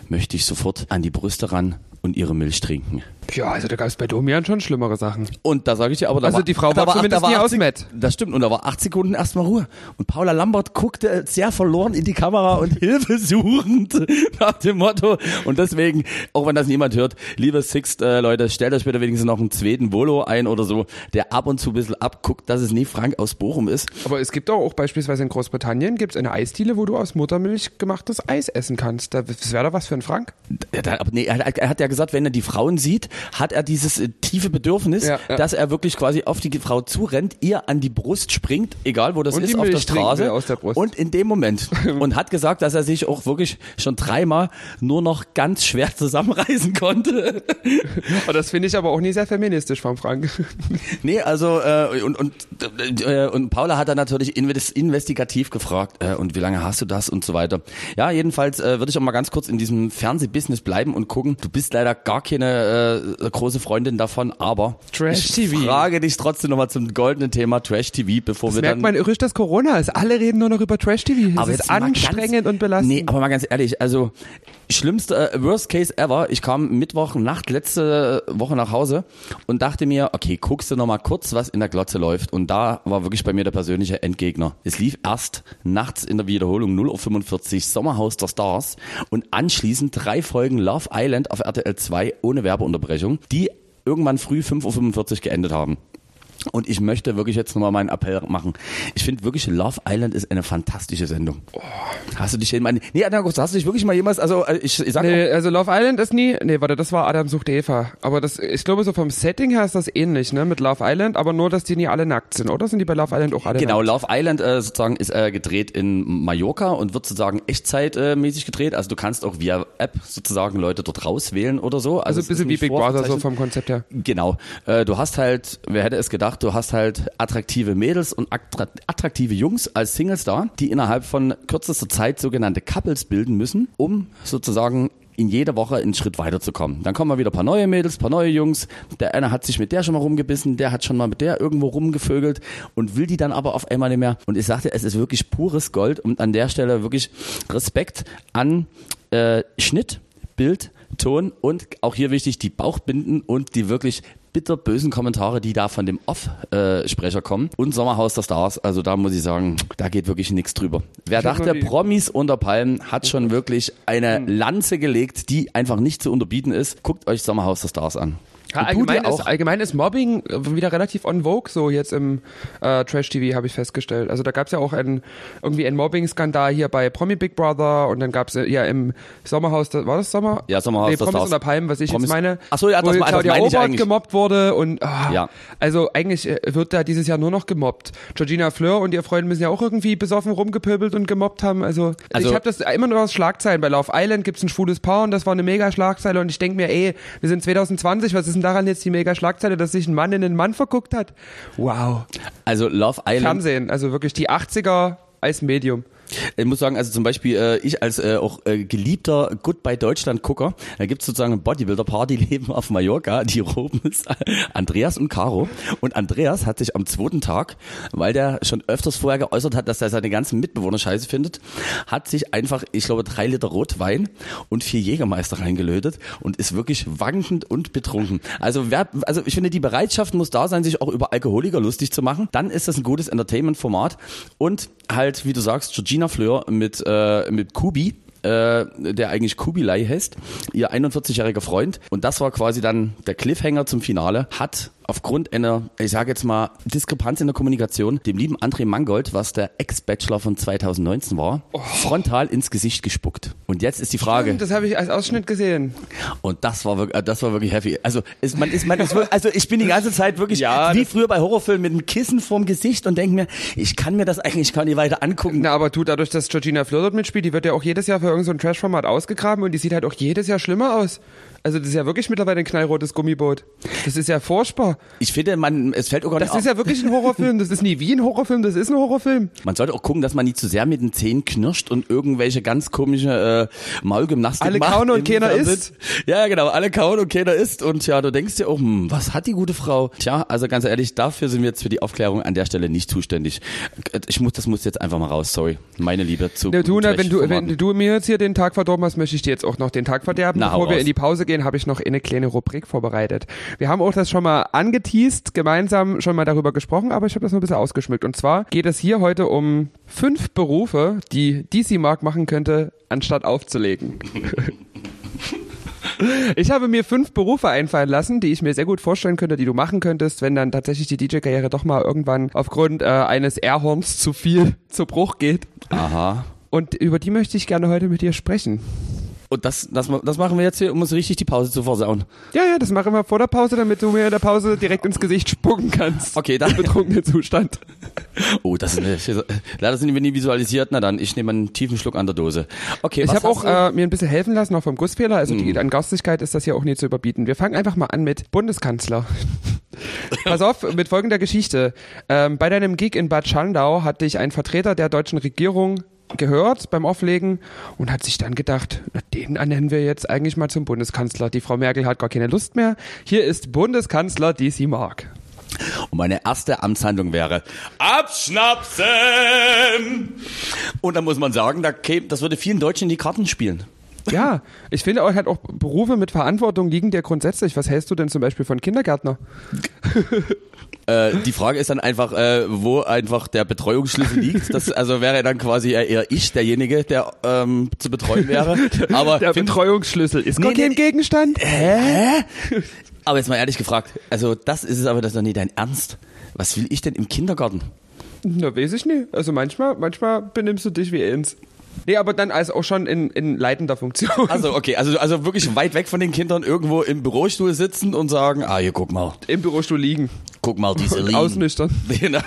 möchte ich sofort an die Brüste ran und ihre Milch trinken. Ja, also da gab es bei Domian schon schlimmere Sachen. Und da sage ich dir, aber da Also war, die Frau da war zumindest da nie 80 ausmett. Das stimmt, und da war acht Sekunden erstmal Ruhe. Und Paula Lambert guckte sehr verloren in die Kamera und hilfesuchend nach dem Motto. Und deswegen, auch wenn das niemand hört, liebe Sixt, äh, Leute, stellt euch bitte wenigstens noch einen zweiten Volo ein oder so, der ab und zu ein bisschen abguckt, dass es nie Frank aus Bochum ist. Aber es gibt auch, auch beispielsweise in Großbritannien gibt's eine Eisdiele, wo du aus Muttermilch gemachtes Eis essen kannst. Da- Das wäre doch was für ein Frank. Ja, da- aber nee, er, hat- er hat ja gesagt, wenn er die Frauen sieht, hat er dieses äh, tiefe Bedürfnis, Ja, ja. dass er wirklich quasi auf die Frau zurennt, ihr an die Brust springt, egal wo das Und ist, auf der Straße. der Brust. Und in dem Moment. und hat gesagt, dass er sich auch wirklich schon dreimal nur noch ganz schwer zusammenreißen konnte. Und das finde ich aber auch nie sehr feministisch vom Frank. nee, also äh, und, und, äh, und Paula hat dann natürlich inves- investigativ gefragt, äh, und wie lange hast du das und so weiter. Ja, jedenfalls äh, würde ich auch mal ganz kurz in diesem Fernsehbusiness bleiben und gucken. Du bist leider gar keine äh, große Freundin davon, aber Trash ich TV. frage dich trotzdem nochmal zum goldenen Thema Trash TV, bevor wir Merkt dann man irrisch, dass Corona ist. Alle reden nur noch über Trash-TV. Das ist jetzt mal anstrengend ganz, und belastend. Nee, aber mal ganz ehrlich, also schlimmste äh, Worst Case ever. Ich kam Mittwoch Nacht letzte Woche nach Hause und dachte mir, okay, guckst du noch mal kurz, was in der Glotze läuft. Und da war wirklich bei mir der persönliche Endgegner. Es lief erst nachts in der Wiederholung 0.45 Uhr Sommerhaus der Stars und anschließend drei Folgen Love Island auf RTL 2 ohne Werbeunterbrechung, die irgendwann früh 5.45 Uhr geendet haben. Und ich möchte wirklich jetzt nochmal meinen Appell machen. Ich finde wirklich, Love Island ist eine fantastische Sendung. Hast du dich jemals, nee, Adrian, hast du dich wirklich mal jemals, also äh, ich, ich sag Nee, also Love Island ist nie, nee, warte, das war Adam sucht Eva. Aber das, ich glaube, so vom Setting her ist das ähnlich, ne, mit Love Island, aber nur, dass die nie alle nackt sind, oder? Sind die bei Love Island auch alle Genau, nackt? Love Island äh, sozusagen ist äh, gedreht in Mallorca und wird sozusagen echtzeitmäßig äh, gedreht. Also du kannst auch via App sozusagen Leute dort rauswählen oder so. Also es ein bisschen wie Big Brother, so vom Konzept her. Genau. Äh, du hast halt, wer hätte es gedacht, du hast halt attraktive Mädels und attra- attraktive Jungs als Singles da, die innerhalb von kürzester Zeit sogenannte Couples bilden müssen, um sozusagen in jeder Woche einen Schritt weiterzukommen. Dann kommen mal wieder ein paar neue Mädels, ein paar neue Jungs. Der eine hat sich mit der schon mal rumgebissen, der hat schon mal mit der irgendwo rumgevögelt und will die dann aber auf einmal nicht mehr. Und ich sagte, es ist wirklich pures Gold und an der Stelle wirklich Respekt an äh, Schnitt, Bild, Ton und auch hier wichtig die Bauchbinden und die wirklich bitterbösen Kommentare, die da von dem Off-Sprecher kommen. Und Sommerhaus der Stars, also da muss ich sagen, da geht wirklich nichts drüber. Wer Ich dachte, Promis unter Palmen hat schon wirklich eine Lanze gelegt, die einfach nicht zu unterbieten ist. Guckt euch Sommerhaus der Stars an. Ja, allgemein, ist, allgemein ist Mobbing äh, wieder relativ on vogue, so jetzt im äh, Trash-TV, habe ich festgestellt. Also da gab es ja auch einen, irgendwie einen Mobbing-Skandal hier bei Promi Big Brother und dann gab es ja im Sommerhaus, war das Sommer? Ja, Sommerhaus nee, Promis Stars. unter Palmen, was ich Promis- jetzt meine. Ach so, ja, wo das me- das Claudia Obert gemobbt wurde und ah, Ja. also eigentlich äh, wird da dieses Jahr nur noch gemobbt. Georgina Fleur und ihr Freund müssen ja auch irgendwie besoffen rumgepöbelt und gemobbt haben. Also, Also- ich habe das immer nur aus Schlagzeilen. Bei Love Island gibt's ein schwules Paar und das war eine mega Schlagzeile und ich denk mir, ey, wir sind 2020, was ist denn daran jetzt die mega Schlagzeile, dass sich ein Mann in einen Mann verguckt hat? Wow. also Love Island. Fernsehen, also wirklich die 80er als Medium. Ich muss sagen, also zum Beispiel äh, ich als äh, auch äh, geliebter Goodbye Deutschland Gucker, da gibt's sozusagen ein Bodybuilder-Paar, die leben auf Mallorca, die oben ist Andreas und Caro. Und Andreas hat sich am zweiten Tag, weil der schon öfters vorher geäußert hat, dass er seine ganzen Mitbewohner scheiße findet, hat sich einfach, ich glaube, drei Liter Rotwein und vier Jägermeister reingelötet und ist wirklich wankend und betrunken. Also wer, also ich finde, die Bereitschaft muss da sein, sich auch über Alkoholiker lustig zu machen. Dann ist das ein gutes Entertainment-Format und halt, wie du sagst, Georgina Fleur mit, äh, mit Kubi, äh, der eigentlich Kubilai heißt, ihr 41-jähriger Freund. Und das war quasi dann der Cliffhanger zum Finale, hat aufgrund einer, ich sage jetzt mal, Diskrepanz in der Kommunikation, dem lieben André Mangold, was der Ex-Bachelor von 2019 war, frontal ins Gesicht gespuckt. Und jetzt ist die Frage, Das habe ich als Ausschnitt gesehen. und das war wirklich, äh, das war wirklich heavy. Also, es, man ist, man ist, wirklich- also ich bin die ganze Zeit wirklich Ja, wie früher bei Horrorfilmen mit einem Kissen vorm Gesicht und denke mir, ich kann mir das eigentlich gar nicht weiter angucken. Na, aber tu dadurch, dass Georgina Fleur dort mitspielt, die wird ja auch jedes Jahr für irgendein so Trash-Format ausgegraben und die sieht halt auch jedes Jahr schlimmer aus. Also das ist ja wirklich mittlerweile ein knallrotes Gummiboot. Das ist ja furchtbar. Ich finde, man, es fällt auch gar Das nicht ist ja wirklich ein Horrorfilm. Das ist nie wie ein Horrorfilm, das ist ein Horrorfilm. Man sollte auch gucken, dass man nicht zu sehr mit den Zähnen knirscht und irgendwelche ganz komische äh, Maulgymnastik Alle macht. kauen und keiner isst. Ja, genau, alle kauen und keiner isst. Und ja, du denkst dir auch, hm, was hat die gute Frau? Tja, also ganz ehrlich, dafür sind wir jetzt für die Aufklärung an der Stelle nicht zuständig. Ich muss, das muss jetzt einfach mal raus, sorry. Meine Liebe zu Ja, du, na, wenn du, wenn du mir jetzt hier den Tag verdorben hast, möchte ich dir jetzt auch noch den Tag verderben. Na, Bevor wir in die Pause gehen, habe ich noch eine kleine Rubrik vorbereitet. Wir haben auch das schon mal angeteased, gemeinsam schon mal darüber gesprochen, aber ich habe das noch ein bisschen ausgeschmückt. Und zwar geht es hier heute um fünf Berufe, die DC Mark machen könnte, anstatt aufzulegen. Ich habe mir fünf Berufe einfallen lassen, die ich mir sehr gut vorstellen könnte, die du machen könntest, wenn dann tatsächlich die DJ-Karriere doch mal irgendwann aufgrund äh, eines Airhorns zu viel zu Bruch geht. Aha. Und über die möchte ich gerne heute mit dir sprechen. Und das, das, das machen wir jetzt hier, um uns richtig die Pause zu versauen. Ja, ja, das machen wir vor der Pause, damit du mir in der Pause direkt ins Gesicht spucken kannst. Okay, dann- Im betrunkenen Zustand. Oh, das ist eine, leider sind wir nie visualisiert. Na dann, ich nehme einen tiefen Schluck an der Dose. Okay, Ich habe auch äh, mir ein bisschen helfen lassen, auch vom Gussfehler. Also Hm. die, an Garstigkeit ist das hier auch nie zu überbieten. Wir fangen einfach mal an mit Bundeskanzler. Pass auf, mit folgender Geschichte. Ähm, bei deinem Gig in Bad Schandau hat dich ein Vertreter der deutschen Regierung gehört beim Auflegen und hat sich dann gedacht, na, den ernennen wir jetzt eigentlich mal zum Bundeskanzler. Die Frau Merkel hat gar keine Lust mehr. Hier ist Bundeskanzler DC Mark. Und meine erste Amtshandlung wäre Abschnapsen! Und da muss man sagen, da käme, das würde vielen Deutschen in die Karten spielen. Ja, ich finde auch halt auch Berufe mit Verantwortung liegen dir grundsätzlich. Was hältst du denn zum Beispiel von Kindergärtner? Äh, die Frage ist dann einfach, äh, wo einfach der Betreuungsschlüssel liegt. Das also wäre dann quasi eher ich derjenige, der ähm, zu betreuen wäre. Aber Der Betreuungsschlüssel ist Nee, kein nee, Gegenstand. Hä? Aber jetzt mal ehrlich gefragt, also das ist es aber das ist doch nicht dein Ernst. Was will ich denn im Kindergarten? Na, weiß ich nicht. Also manchmal, manchmal benimmst du dich wie eins. Nee, aber dann als auch schon in, in leitender Funktion. Also okay, also also wirklich weit weg von den Kindern irgendwo im Bürostuhl sitzen und sagen, ah hier guck mal, Im Bürostuhl liegen. guck mal diese Und Linien. ausnüchtern. Genau.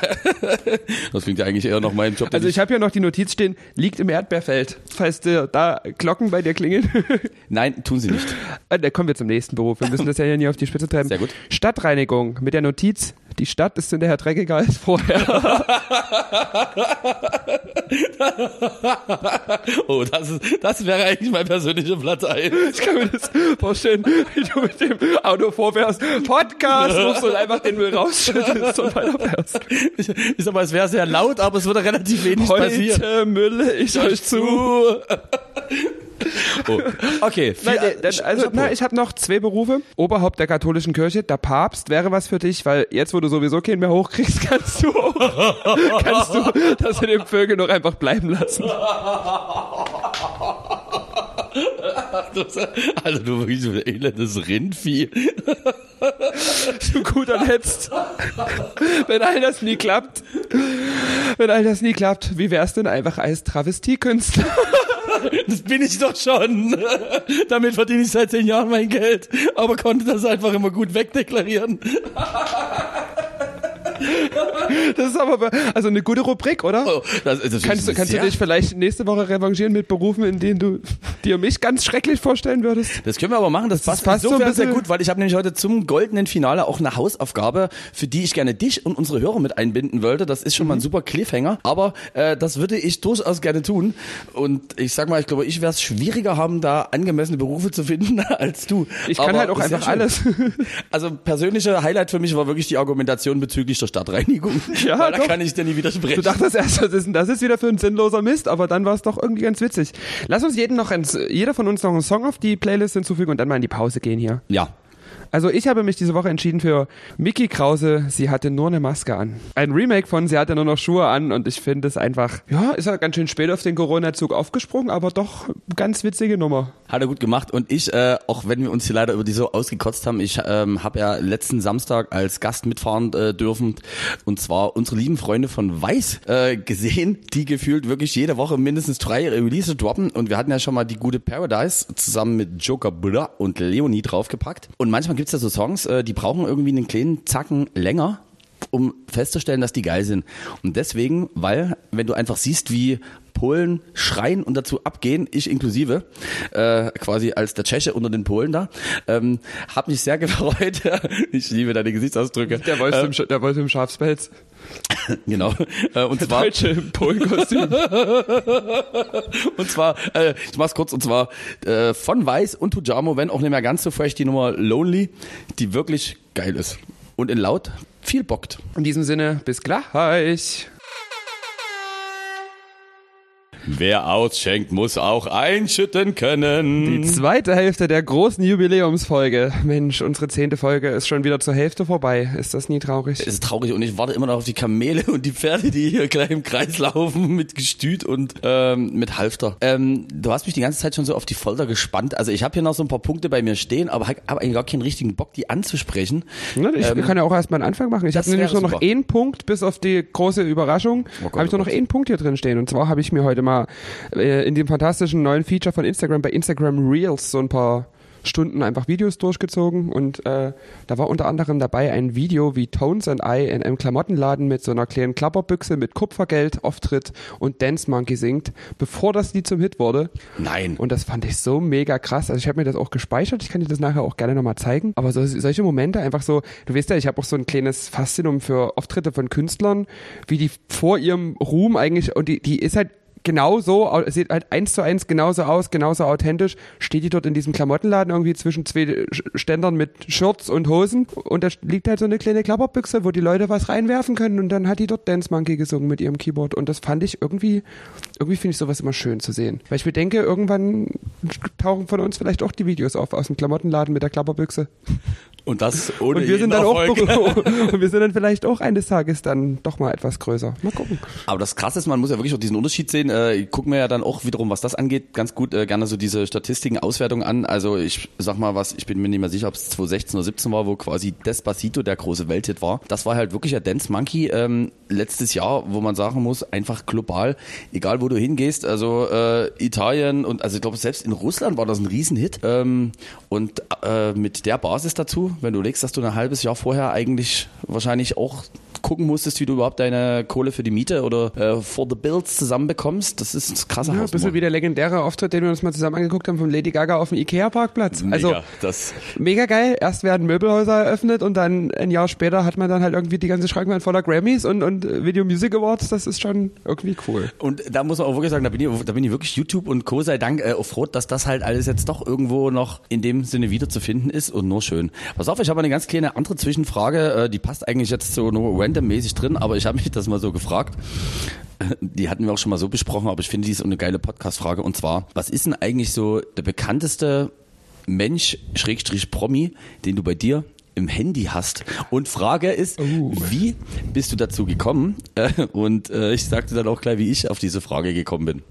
das klingt ja eigentlich eher nach meinem Job. Also ich habe hier noch die Notiz stehen, liegt im Erdbeerfeld. Falls dir da Glocken bei dir klingeln. Nein, tun sie nicht. Äh, Da kommen wir zum nächsten Beruf. Wir müssen das ja hier nie auf die Spitze treiben. Sehr gut. Stadtreinigung mit der Notiz, die Stadt ist hinterher dreckiger als vorher. Oh, das ist, das wäre eigentlich mein persönlicher Platz 1. Ich kann mir das vorstellen, wie du mit dem Auto vorfährst, Podcast rufst und einfach den Müll rausschüttest und weiterfährst. Ich, ich sag mal, es wäre sehr laut, aber es würde relativ wenig passieren. Heute mülle ich euch zu. Oh. Okay, Nein, also, Chapeau. na, ich habe noch zwei Berufe. Oberhaupt der katholischen Kirche, der Papst wäre was für dich, weil jetzt, wo du sowieso keinen mehr hochkriegst, kannst du auch, kannst du das in dem Vögel noch einfach bleiben lassen. also du wirklich so ein elendes Rindvieh. zu guter Letzt. Wenn all das nie klappt, wenn all das nie klappt, wie wär's denn einfach als Travestiekünstler? Das bin ich doch schon. Damit verdiene ich seit zehn Jahren mein Geld, aber konnte das einfach immer gut wegdeklarieren. Das ist aber also eine gute Rubrik, oder? Oh, das, das ist Kannst, du, kannst du dich vielleicht nächste Woche revanchieren mit Berufen, in denen du dir mich ganz schrecklich vorstellen würdest? Das können wir aber machen, das, passt passt so sehr bisschen- gut, weil ich habe nämlich heute zum goldenen Finale auch eine Hausaufgabe, für die ich gerne dich und unsere Hörer mit einbinden wollte. Das ist schon Mhm. mal ein super Cliffhanger, aber äh, das würde ich durchaus gerne tun. Und ich sag mal, ich glaube, ich werde es schwieriger haben, da angemessene Berufe zu finden als du. Ich kann Aber halt auch einfach alles. Also persönliche Highlight für mich war wirklich die Argumentation bezüglich der Stadtreinigung. Ja, weil da doch. kann ich dir nie widersprechen. Du dachtest erst, was ist das ist wieder für ein sinnloser Mist, aber dann war es doch irgendwie ganz witzig. Lass uns jeden noch ein, jeder von uns noch einen Song auf die Playlist hinzufügen und dann mal in die Pause gehen hier. ja. Also ich habe mich diese Woche entschieden für Mickey Krause, sie hatte nur eine Maske an. Ein Remake von Sie hatte nur noch Schuhe an und ich finde es einfach, ja, ist ja ganz schön spät auf den Corona-Zug aufgesprungen, aber doch ganz witzige Nummer. Hat er gut gemacht und ich, äh, auch wenn wir uns hier leider über die so ausgekotzt haben, ich ähm, habe ja letzten Samstag als Gast mitfahren äh, dürfen und zwar unsere lieben Freunde von Weiß äh, gesehen, die gefühlt wirklich jede Woche mindestens drei Release droppen und wir hatten ja schon mal die gute Paradise zusammen mit Joker Buddha und Leonie draufgepackt und manchmal gibt's ja so Songs, äh, die brauchen irgendwie einen kleinen Zacken länger um festzustellen, dass die geil sind. Und deswegen, weil, wenn du einfach siehst, wie Polen schreien und dazu abgehen, ich inklusive, äh, quasi als der Tscheche unter den Polen da. Ähm, hab mich sehr gefreut. ich liebe deine Gesichtsausdrücke. Der Wolf, äh, im, der Wolf im Schafspelz. Genau. Äh, und zwar, Deutsche im Polenkostüm. und zwar, äh, ich mach's kurz, und zwar äh, von Weiß und Tujamo, wenn auch nicht mehr ganz so fresh, die Nummer Lonely, die wirklich geil ist. Und in laut viel bockt. In diesem Sinne, bis gleich. Wer ausschenkt, muss auch einschütten können. Die zweite Hälfte der großen Jubiläumsfolge. Mensch, unsere zehnte Folge ist schon wieder zur Hälfte vorbei. Ist das nie traurig? Es ist traurig und ich warte immer noch auf die Kamele und die Pferde, die hier gleich im Kreis laufen mit Gestüt und ähm, mit Halfter. Ähm, du hast mich die ganze Zeit schon so auf die Folter gespannt. Also ich habe hier noch so ein paar Punkte bei mir stehen, aber habe hab eigentlich gar keinen richtigen Bock, die anzusprechen. Ne, ich Ähm, kann ja auch erstmal einen Anfang machen. Ich habe nämlich nur noch einen Punkt, bis auf die große Überraschung, Oh habe ich oh nur noch einen Punkt hier drin stehen. Und zwar habe ich mir heute mal äh, in dem fantastischen neuen Feature von Instagram bei Instagram Reels so ein paar Stunden einfach Videos durchgezogen und äh, da war unter anderem dabei ein Video, wie Tones and I in einem Klamottenladen mit so einer kleinen Klapperbüchse mit Kupfergeld auftritt und Dance Monkey singt, bevor das Lied zum Hit wurde. Nein. Und das fand ich so mega krass. Also ich habe mir das auch gespeichert. Ich kann dir das nachher auch gerne nochmal zeigen. Aber so, solche Momente einfach so, du weißt ja, ich habe auch so ein kleines Faszinum für Auftritte von Künstlern, wie die vor ihrem Ruhm eigentlich, und die, die ist halt genauso, au- sieht halt eins zu eins genauso aus, genauso authentisch, steht die dort in diesem Klamottenladen irgendwie zwischen zwei Ständern mit Shirts und Hosen und da liegt halt so eine kleine Klapperbüchse, wo die Leute was reinwerfen können und dann hat die dort Dance Monkey gesungen mit ihrem Keyboard und das fand ich irgendwie, irgendwie finde ich sowas immer schön zu sehen. Weil ich mir denke, irgendwann tauchen von uns vielleicht auch die Videos auf aus dem Klamottenladen mit der Klapperbüchse. Und das ohne Und wir sind dann auch und wir sind dann vielleicht auch eines Tages dann doch mal etwas größer. Mal gucken. Aber das Krasse ist, man muss ja wirklich auch diesen Unterschied sehen. Äh, ich gucke mir ja dann auch wiederum, was das angeht, ganz gut äh, gerne so diese Statistiken, Auswertungen an. Also ich sag mal was, ich bin mir nicht mehr sicher, ob es 2016 oder 17 war, wo quasi Despacito der große Welthit war. Das war halt wirklich der Dance Monkey ähm, letztes Jahr, wo man sagen muss, einfach global, egal wo du hingehst, also äh, Italien und also ich glaube selbst in Russland war das ein Riesenhit. Ähm, und äh, mit der Basis dazu, wenn du legst, dass du ein halbes Jahr vorher eigentlich wahrscheinlich auch gucken musstest, wie du überhaupt deine Kohle für die Miete oder äh, for the bills zusammenbekommst, das ist ein krasser Ja, ein Hausnummer. bisschen wie der legendäre Auftritt, den wir uns mal zusammen angeguckt haben von Lady Gaga auf dem Ikea-Parkplatz. Also Mega, das mega geil. Erst werden Möbelhäuser eröffnet und dann ein Jahr später hat man dann halt irgendwie die ganze Schrankwand voller Grammys und, und Video Music Awards. Das ist schon irgendwie cool. Und da muss man auch wirklich sagen, da bin ich, da bin ich wirklich YouTube und Co. sei Dank äh, froh, dass das halt alles jetzt doch irgendwo noch in dem Sinne wiederzufinden ist und nur schön. Pass auf, ich habe eine ganz kleine andere Zwischenfrage, äh, die passt eigentlich jetzt so nur randommäßig drin, aber ich habe mich das mal so gefragt. Die hatten wir auch schon mal so besprochen, aber ich finde, die ist eine geile Podcast-Frage. Und zwar, was ist denn eigentlich so der bekannteste Mensch, Schrägstrich Promi, den du bei dir im Handy hast? Und Frage ist, wie bist du dazu gekommen? Äh, Und äh, ich sagte dann auch gleich, wie ich auf diese Frage gekommen bin.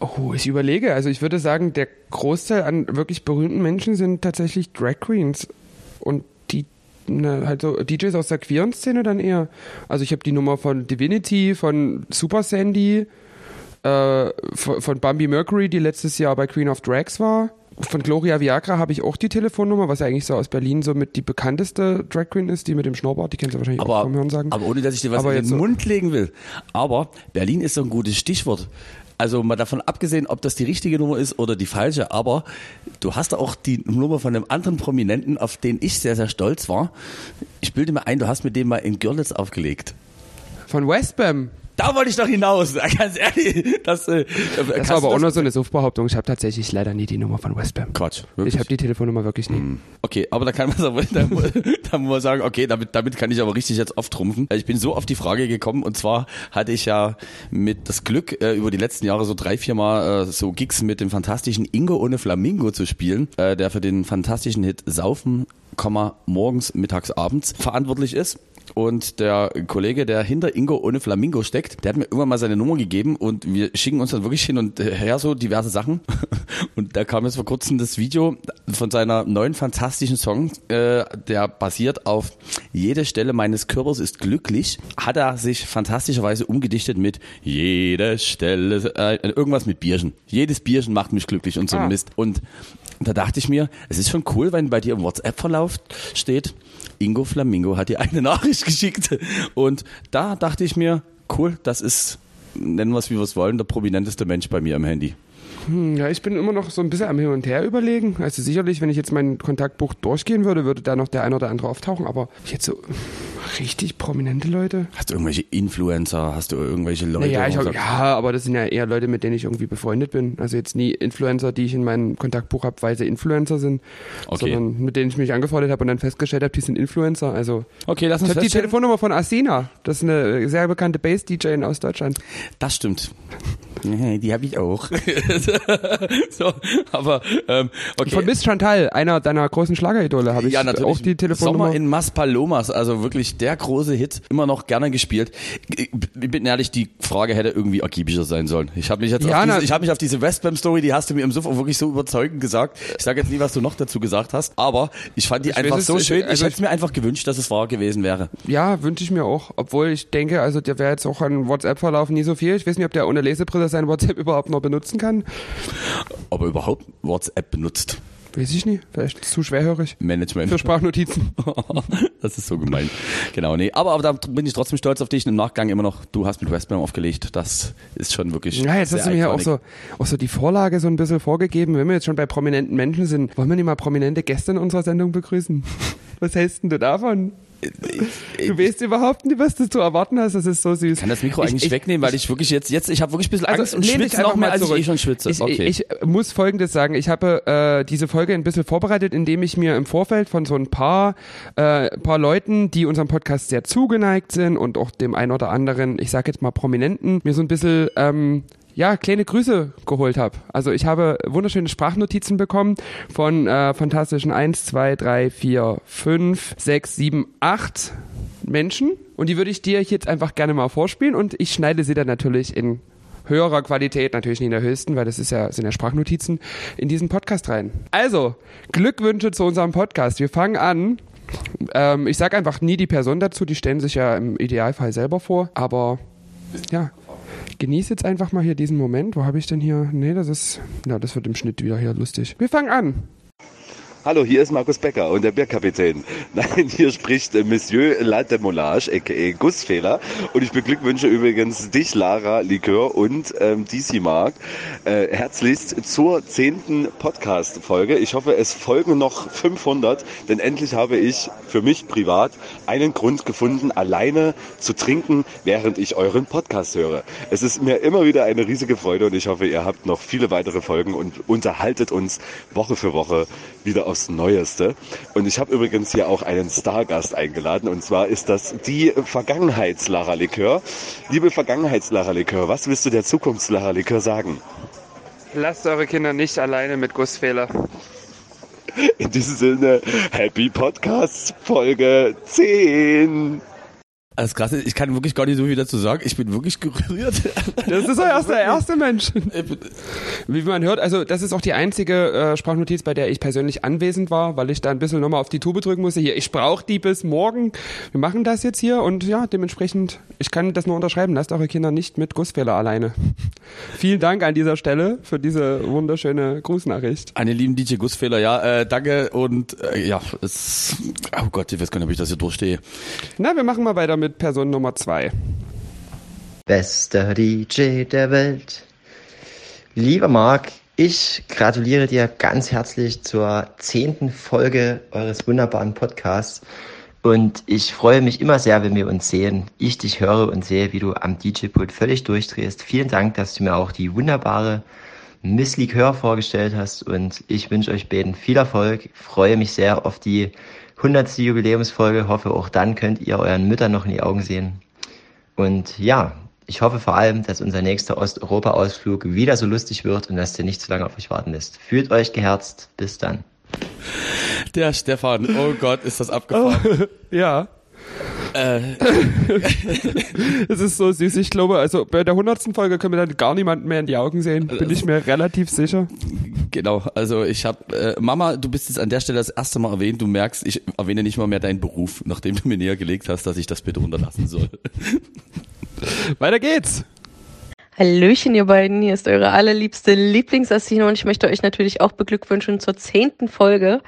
Oh, ich überlege. Also ich würde sagen, der Großteil an wirklich berühmten Menschen sind tatsächlich Drag Queens. Und ne, halt so DJs aus der queeren Szene dann eher. Also ich habe die Nummer von Divinity, von Super Sandy, äh, von, von Bambi Mercury, die letztes Jahr bei Queen of Drags war. Von Gloria Viagra habe ich auch die Telefonnummer, was ja eigentlich so aus Berlin so mit die bekannteste Drag Queen ist, die mit dem Schnurrbart, die kennst du wahrscheinlich auch Aber, vom Hören sagen. aber ohne, dass ich dir was Aber in den Mund legen will. Aber Berlin ist so ein gutes Stichwort. Also mal davon abgesehen, ob das die richtige Nummer ist oder die falsche, aber du hast auch die Nummer von einem anderen Prominenten, auf den ich sehr, sehr stolz war. Ich bilde mir ein, du hast mit dem mal in Görlitz aufgelegt. Von Westbam. Da wollte ich doch hinaus, ganz ehrlich. Das, äh, Das war aber auch nur so eine Suffbehauptung. Ich habe tatsächlich leider nie die Nummer von Westbam. Quatsch. Ich habe die Telefonnummer wirklich nie. Okay, aber da kann man sagen, da, mu- da muss man sagen, okay, damit, damit kann ich aber richtig jetzt auftrumpfen. Ich bin so auf die Frage gekommen und zwar hatte ich ja mit das Glück, äh, über die letzten Jahre so drei, vier Mal äh, so Gigs mit dem fantastischen Ingo ohne Flamingo zu spielen, äh, der für den fantastischen Hit Saufen, morgens, mittags, abends verantwortlich ist. Und der Kollege, der hinter Ingo ohne Flamingo steckt, der hat mir irgendwann mal seine Nummer gegeben und wir schicken uns dann wirklich hin und her so diverse Sachen. Und da kam jetzt vor kurzem das Video von seiner neuen fantastischen Song, äh, der basiert auf Jede Stelle meines Körpers ist glücklich, hat er sich fantastischerweise umgedichtet mit Jede Stelle, äh, irgendwas mit Bierchen. Jedes Bierchen macht mich glücklich und so Ah. Mist. Und da dachte ich mir, es ist schon cool, wenn bei dir im WhatsApp-Verlauf steht, Ingo Flamingo hat dir eine Nachricht geschickt. Und da dachte ich mir, cool, das ist nennen wir es wie wir es wollen, der prominenteste Mensch bei mir im Handy. Hm, ja, ich bin immer noch so ein bisschen am Hin und Her überlegen. Also sicherlich, wenn ich jetzt mein Kontaktbuch durchgehen würde, würde da noch der ein oder andere auftauchen. Aber jetzt so richtig prominente Leute. Hast du irgendwelche Influencer? Hast du irgendwelche Leute? Naja, ich hab, ja, aber das sind ja eher Leute, mit denen ich irgendwie befreundet bin. Also jetzt nie Influencer, die ich in meinem Kontaktbuch habe, weil sie Influencer sind, Okay. sondern mit denen ich mich angefreundet habe und dann festgestellt habe, die sind Influencer. Also Okay, lass ich uns habe die. Telefonnummer von Asina. Das ist eine sehr bekannte Bass-DJ aus Deutschland. Das stimmt. Die habe ich auch. so, aber ähm, okay. Von Miss Chantal, einer deiner großen Schlageridole, habe ich ja, natürlich. auch die Telefonnummer. Sommer in Maspalomas, also wirklich der große Hit, immer noch gerne gespielt. Ich bin ehrlich, die Frage hätte irgendwie akribischer sein sollen. Ich habe mich jetzt Ja, auf diese, ich habe mich auf diese Westbam Story, die hast du mir im Suff auch wirklich so überzeugend gesagt. Ich sage jetzt nie, was du noch dazu gesagt hast, aber ich fand die Ich einfach es, so ich- schön. Ich also hätte mir einfach gewünscht, dass es wahr gewesen wäre. Ja, wünsche ich mir auch. Obwohl ich denke, also der wäre jetzt auch an WhatsApp-Verlauf nie so viel. Ich weiß nicht, ob der ohne Lesebrille sein WhatsApp überhaupt noch benutzen kann. Aber überhaupt WhatsApp benutzt. Weiß ich nicht. Vielleicht zu schwerhörig. Management. Für Sprachnotizen. das ist so gemein. Genau, nee. Aber, aber da bin ich trotzdem stolz auf dich. Im Nachgang immer noch, du hast mit Westbam aufgelegt. Das ist schon wirklich. Ja, jetzt hast du mir ja auch so, auch so die Vorlage so ein bisschen vorgegeben. Wenn wir jetzt schon bei prominenten Menschen sind, wollen wir nicht mal prominente Gäste in unserer Sendung begrüßen? Was hältst denn du davon? Du weißt überhaupt nicht, was du zu erwarten hast. Das ist so süß. Ich kann das Mikro Ich- eigentlich ich- wegnehmen, weil ich wirklich jetzt, jetzt, ich habe wirklich ein bisschen Angst und lehn dich schwitze noch mehr, mal als ich eh schon schwitze. Ich, okay. ich, ich muss Folgendes sagen. Ich habe äh, diese Folge ein bisschen vorbereitet, indem ich mir im Vorfeld von so ein paar, äh, paar Leuten, die unserem Podcast sehr zugeneigt sind und auch dem ein oder anderen, ich sage jetzt mal Prominenten, mir so ein bisschen ähm, ja, kleine Grüße geholt habe. Also ich habe wunderschöne Sprachnotizen bekommen von äh, fantastischen 1, 2, 3, 4, 5, 6, 7, 8 Menschen. Und die würde ich dir jetzt einfach gerne mal vorspielen und ich schneide sie dann natürlich in höherer Qualität, natürlich nicht in der höchsten, weil das ist ja, sind ja Sprachnotizen, in diesen Podcast rein. Also, Glückwünsche zu unserem Podcast. Wir fangen an. Ähm, ich sage einfach nie die Person dazu, die stellen sich ja im Idealfall selber vor, aber ja. Genieß jetzt einfach mal hier diesen Moment. Wo habe ich denn hier? Nee, das ist. Ja, das wird im Schnitt wieder hier lustig. Wir fangen an. Hallo, hier ist Markus Becker und der Bierkapitän. Nein, hier spricht äh, Monsieur La Demoulage, a.k.a. Gussfehler. Und ich beglückwünsche übrigens dich, Lara Likör und ähm, DC Mark äh, herzlichst zur zehnten Podcast-Folge. Ich hoffe, es folgen noch 500, denn endlich habe ich für mich privat einen Grund gefunden, alleine zu trinken, während ich euren Podcast höre. Es ist mir immer wieder eine riesige Freude und ich hoffe, ihr habt noch viele weitere Folgen und unterhaltet uns Woche für Woche wieder aufs Neueste. Und ich habe übrigens hier auch einen Stargast eingeladen und zwar ist das die Vergangenheitslara Likör. Liebe Vergangenheitslara Likör, was willst du der Zukunftslara Likör sagen? Lasst eure Kinder nicht alleine mit Gussfehler. In diesem Sinne, Happy Podcast Folge 10. Das Krasse ist, ich kann wirklich gar nicht so viel dazu sagen. Ich bin wirklich gerührt. Das ist doch erst der erste Mensch. Wie man hört, also das ist auch die einzige äh, Sprachnotiz, bei der ich persönlich anwesend war, weil ich da ein bisschen nochmal auf die Tube drücken musste. Hier, ich brauche die bis morgen. Wir machen das jetzt hier und ja, dementsprechend, ich kann das nur unterschreiben. Lasst eure Kinder nicht mit Gussfehler alleine. Vielen Dank an dieser Stelle für diese wunderschöne Grußnachricht. Einen lieben DJ Gussfehler, ja, äh, danke und äh, ja, es, oh Gott, ich weiß gar nicht, ob ich das hier durchstehe. Na, wir machen mal weiter mit Person Nummer zwei. Bester DJ der Welt. Lieber Marc, ich gratuliere dir ganz herzlich zur zehnten Folge eures wunderbaren Podcasts. Und ich freue mich immer sehr, wenn wir uns sehen. Ich dich höre und sehe, wie du am DJ-Pult völlig durchdrehst. Vielen Dank, dass du mir auch die wunderbare Miss Likör vorgestellt hast. Und ich wünsche euch beiden viel Erfolg. Freue mich sehr auf die 100. Jubiläumsfolge. Hoffe, auch dann könnt ihr euren Müttern noch in die Augen sehen. Und ja, ich hoffe vor allem, dass unser nächster Osteuropa-Ausflug wieder so lustig wird und dass der nicht zu lange auf euch warten lässt. Fühlt euch geherzt. Bis dann. Der Stefan, oh Gott, ist das abgefahren. Ja. Äh, Es ist so süß. Ich glaube, also bei der hundertsten Folge können wir dann gar niemanden mehr in die Augen sehen. Bin ich mir relativ sicher. genau, also ich habe, äh, Mama, du bist jetzt an der Stelle das erste Mal erwähnt. Du merkst, ich erwähne nicht mal mehr deinen Beruf, nachdem du mir näher gelegt hast, dass ich das bitte unterlassen soll. Weiter geht's. Hallöchen, ihr beiden. Hier ist eure allerliebste Lieblingsassine und ich möchte euch natürlich auch beglückwünschen zur zehnten Folge.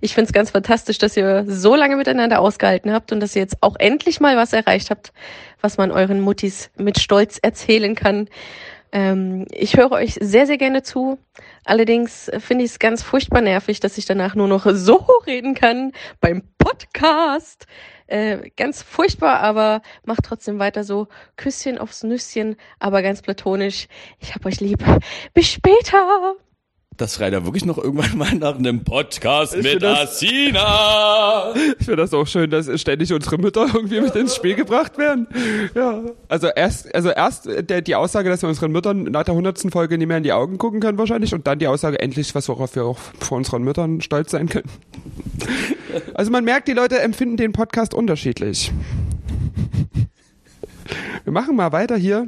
Ich finde es ganz fantastisch, dass ihr so lange miteinander ausgehalten habt und dass ihr jetzt auch endlich mal was erreicht habt, was man euren Muttis mit Stolz erzählen kann. Ähm, ich höre euch sehr, sehr gerne zu. Allerdings finde ich es ganz furchtbar nervig, dass ich danach nur noch so reden kann beim Podcast. Äh, ganz furchtbar, aber macht trotzdem weiter so. Küsschen aufs Nüsschen, aber ganz platonisch. Ich hab euch lieb. Bis später. Das schreit ja wirklich noch irgendwann mal nach einem Podcast Ich mit Asina. Ich finde das auch schön, dass ständig unsere Mütter irgendwie mit ins Spiel gebracht werden. Ja. Also erst, also erst der, die Aussage, dass wir unseren Müttern nach der hundertsten Folge nicht mehr in die Augen gucken können wahrscheinlich und dann die Aussage endlich, was worauf wir auch vor unseren Müttern stolz sein können. Also man merkt, die Leute empfinden den Podcast unterschiedlich. Wir machen mal weiter hier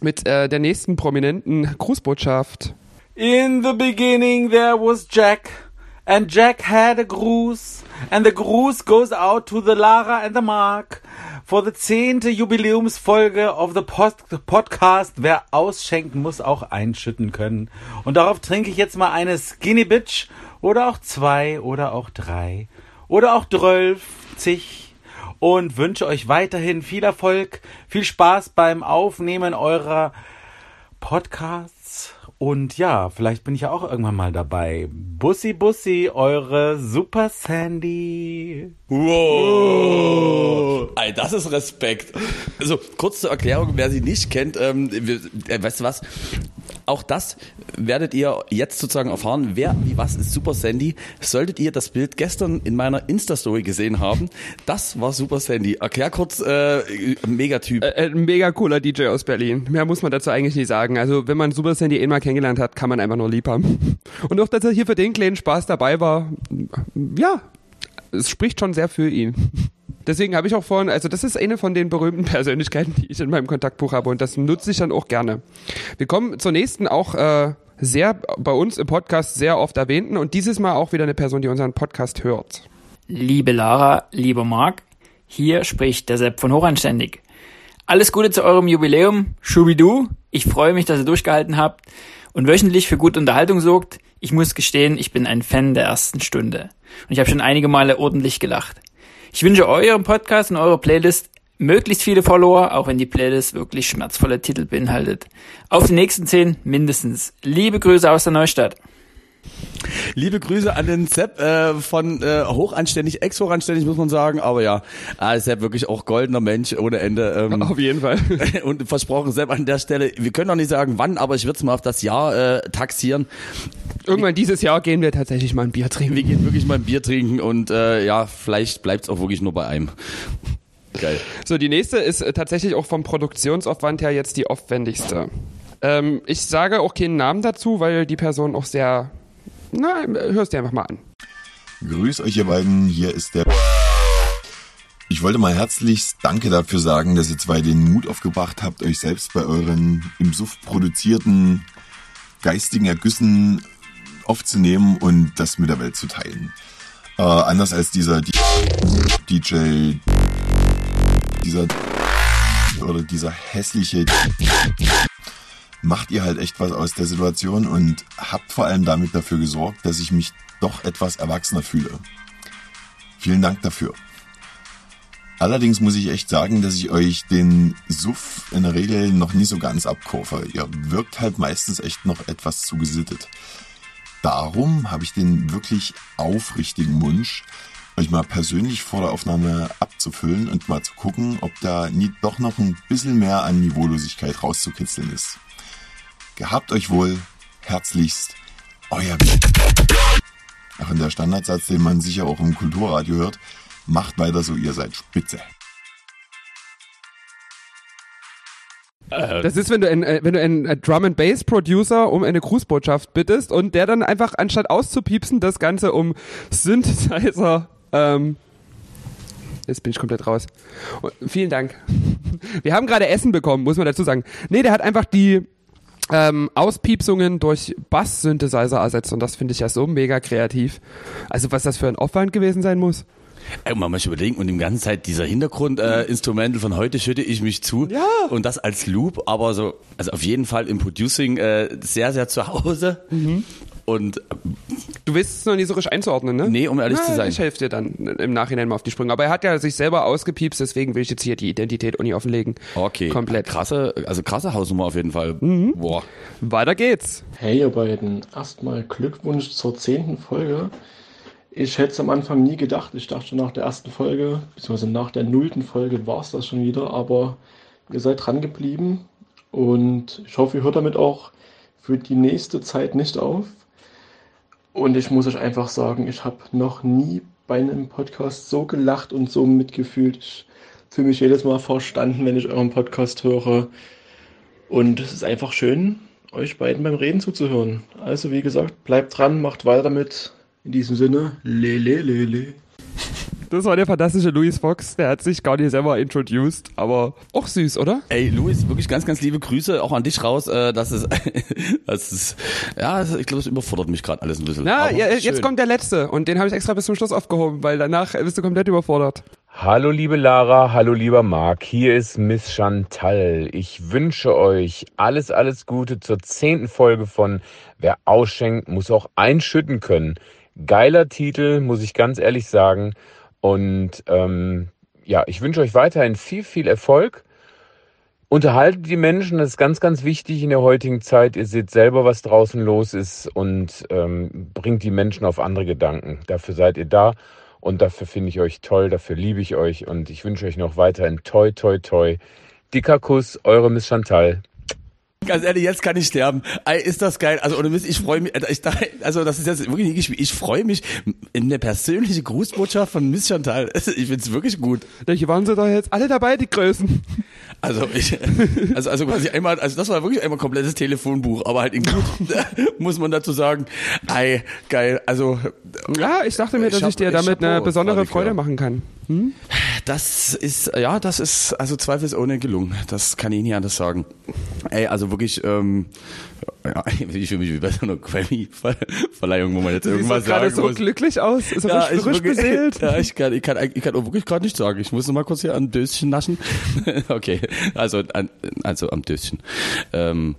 mit äh, der nächsten prominenten Grußbotschaft. In the beginning there was Jack, and Jack had a Gruß, and the Gruß goes out to the Lara and the Mark. For the zehnte Jubiläumsfolge of the Post Podcast, wer ausschenken muss, auch einschütten können. Und darauf trinke ich jetzt mal eine Skinny Bitch oder auch zwei oder auch drei oder auch zwölf, zig und wünsche euch weiterhin viel Erfolg, viel Spaß beim Aufnehmen eurer Podcasts. Und ja, vielleicht bin ich ja auch irgendwann mal dabei. Bussi Bussi, eure Super Sandy. Wow. Ey, das ist Respekt. Also, kurz zur Erklärung, wer sie nicht kennt, ähm, wir, äh, weißt du was? Auch das werdet ihr jetzt sozusagen erfahren. Wer wie was ist Super Sandy? Solltet ihr das Bild gestern in meiner Insta-Story gesehen haben, das war Super Sandy. Erklär kurz, äh, Megatyp. Äh, ein mega cooler DJ aus Berlin. Mehr muss man dazu eigentlich nicht sagen. Also, wenn man Super Sandy einmal kennengelernt hat, kann man einfach nur lieb haben. Und auch, dass er hier für den kleinen Spaß dabei war, ja, es spricht schon sehr für ihn. Deswegen habe ich auch vorhin, also das ist eine von den berühmten Persönlichkeiten, die ich in meinem Kontaktbuch habe und das nutze ich dann auch gerne. Wir kommen zur nächsten auch äh, sehr bei uns im Podcast sehr oft erwähnten und dieses Mal auch wieder eine Person, die unseren Podcast hört. Liebe Lara, lieber Marc, hier spricht der Sepp von Hochanständig. Alles Gute zu eurem Jubiläum, Schubidu. Ich freue mich, dass ihr durchgehalten habt und wöchentlich für gute Unterhaltung sorgt. Ich muss gestehen, ich bin ein Fan der ersten Stunde. Und ich habe schon einige Male ordentlich gelacht. Ich wünsche eurem Podcast und eurer Playlist möglichst viele Follower, auch wenn die Playlist wirklich schmerzvolle Titel beinhaltet. Auf die nächsten zehn mindestens. Liebe Grüße aus der Neustadt. Liebe Grüße an den Sepp äh, von äh, hochanständig, ex-hochanständig muss man sagen, aber ja, ah, Sepp wirklich auch goldener Mensch ohne Ende. Ähm, Auf jeden Fall. und versprochen, Sepp an der Stelle, wir können noch nicht sagen wann, aber ich würde es mal auf das Jahr äh, taxieren. Irgendwann dieses Jahr gehen wir tatsächlich mal ein Bier trinken. Wir gehen wirklich mal ein Bier trinken und äh, ja, vielleicht bleibt es auch wirklich nur bei einem. Geil. So, die nächste ist äh, tatsächlich auch vom Produktionsaufwand her jetzt die aufwendigste. Ähm, ich sage auch keinen Namen dazu, weil die Person auch sehr. Na, hörst dir einfach mal an. Grüß euch ihr beiden, hier ist der. Ich wollte mal herzlichst Danke dafür sagen, dass ihr zwei den Mut aufgebracht habt, euch selbst bei euren im Suff produzierten geistigen Ergüssen aufzunehmen und das mit der Welt zu teilen. Äh, anders als dieser DJ, dieser oder dieser hässliche macht ihr halt echt was aus der Situation und habt vor allem damit dafür gesorgt, dass ich mich doch etwas erwachsener fühle. Vielen Dank dafür. Allerdings muss ich echt sagen, dass ich euch den Suff in der Regel noch nie so ganz abkaufe. Ihr wirkt halt meistens echt noch etwas zu gesittet. Darum habe ich den wirklich aufrichtigen Wunsch, euch mal persönlich vor der Aufnahme abzufüllen und mal zu gucken, ob da nie doch noch ein bisschen mehr an Niveaulosigkeit rauszukitzeln ist. Gehabt euch wohl, herzlichst, euer Ach, und der Standardsatz, den man sicher auch im Kulturradio hört, macht weiter so, ihr seid spitze. Das ist, wenn du einen, äh, wenn du einen äh, Drum and Bass Producer um eine Grußbotschaft bittest und der dann einfach anstatt auszupiepsen das Ganze um Synthesizer ähm, Jetzt bin ich komplett raus. Und vielen Dank. Wir haben gerade Essen bekommen, muss man dazu sagen. Nee, der hat einfach die ähm, Auspiepsungen durch Bass-Synthesizer ersetzt und das finde ich ja so mega kreativ. Also was das für ein Aufwand gewesen sein muss. Ey, man muss überlegen, und die ganze Zeit dieser Hintergrund-Instrumental äh, von heute schütte ich mich zu. Ja. Und das als Loop, aber so, also auf jeden Fall im Producing äh, sehr, sehr zu Hause. Und äh, Du weißt es noch nicht so richtig einzuordnen, ne? Nee, um ehrlich Na, zu sein. Ich helfe dir dann im Nachhinein mal auf die Sprünge. Aber er hat ja sich selber ausgepiepst, deswegen will ich jetzt hier die Identität auch nicht offenlegen. okay, Komplett. krasse, also krasse Hausnummer auf jeden Fall. Mhm. Boah. Weiter geht's. Hey ihr beiden, erstmal Glückwunsch zur zehnten Folge. Ich hätte es am Anfang nie gedacht. Ich dachte nach der ersten Folge, beziehungsweise nach der nullten Folge war es das schon wieder, aber ihr seid dran geblieben und ich hoffe, ihr hört damit auch für die nächste Zeit nicht auf. Und ich muss euch einfach sagen, ich habe noch nie bei einem Podcast so gelacht und so mitgefühlt. Ich fühle mich jedes Mal verstanden, wenn ich euren Podcast höre. Und es ist einfach schön, euch beiden beim Reden zuzuhören. Also wie gesagt, bleibt dran, macht weiter damit. In diesem Sinne, lele, lele. Das war der fantastische Louis Fox. Der hat sich gar nicht selber introduced, aber auch süß, oder? Ey, Luis, wirklich ganz, ganz liebe Grüße auch an dich raus. Äh, das ist, das ist, ja, ich glaube, das überfordert mich gerade alles ein bisschen. Na, ja, schön. jetzt kommt der letzte und den habe ich extra bis zum Schluss aufgehoben, weil danach bist du komplett überfordert. Hallo liebe Lara, hallo lieber Marc, hier ist Miss Chantal. Ich wünsche euch alles, alles Gute zur zehnten Folge von Wer ausschenkt, muss auch einschütten können. Geiler Titel, muss ich ganz ehrlich sagen. Und ähm, ja, ich wünsche euch weiterhin viel, viel Erfolg. Unterhaltet die Menschen, das ist ganz, ganz wichtig in der heutigen Zeit. Ihr seht selber, was draußen los ist und ähm, bringt die Menschen auf andere Gedanken. Dafür seid ihr da und dafür finde ich euch toll, dafür liebe ich euch und ich wünsche euch noch weiterhin toi, toi, toi. Dicker Kuss, eure Miss Chantal. Ganz ehrlich, jetzt kann ich sterben. Ey, ist das geil. Also ohne Mist, ich freue mich. Ich, also das ist jetzt wirklich nicht gespielt. Ich freue mich in eine persönliche Grußbotschaft von Miss Chantal. Ich find's wirklich gut. Hier waren sie doch jetzt alle dabei, die Größen. Also ich, also also quasi einmal, also das war wirklich einmal komplettes Telefonbuch, aber halt in gut, muss man dazu sagen. Ey, geil. Also Ja, ich dachte mir, dass Chap- ich dir damit eine Chapeau, besondere. Freude machen kann. Das ist, ja, das ist also zweifelsohne gelungen. Das kann ich nicht anders sagen. Ey, also wirklich, ähm, ja, ich fühle mich wie bei so einer Grammy-Verleihung, wo man jetzt Du irgendwas doch gerade sagen so muss. glücklich aus. Ist ja, frisch, frisch wirklich- beseelt. Ja, ich kann, ich kann, ich kann auch wirklich gerade nicht sagen. Ich muss noch mal kurz hier an Döschen naschen. okay, also, an, also am Döschen. Ähm,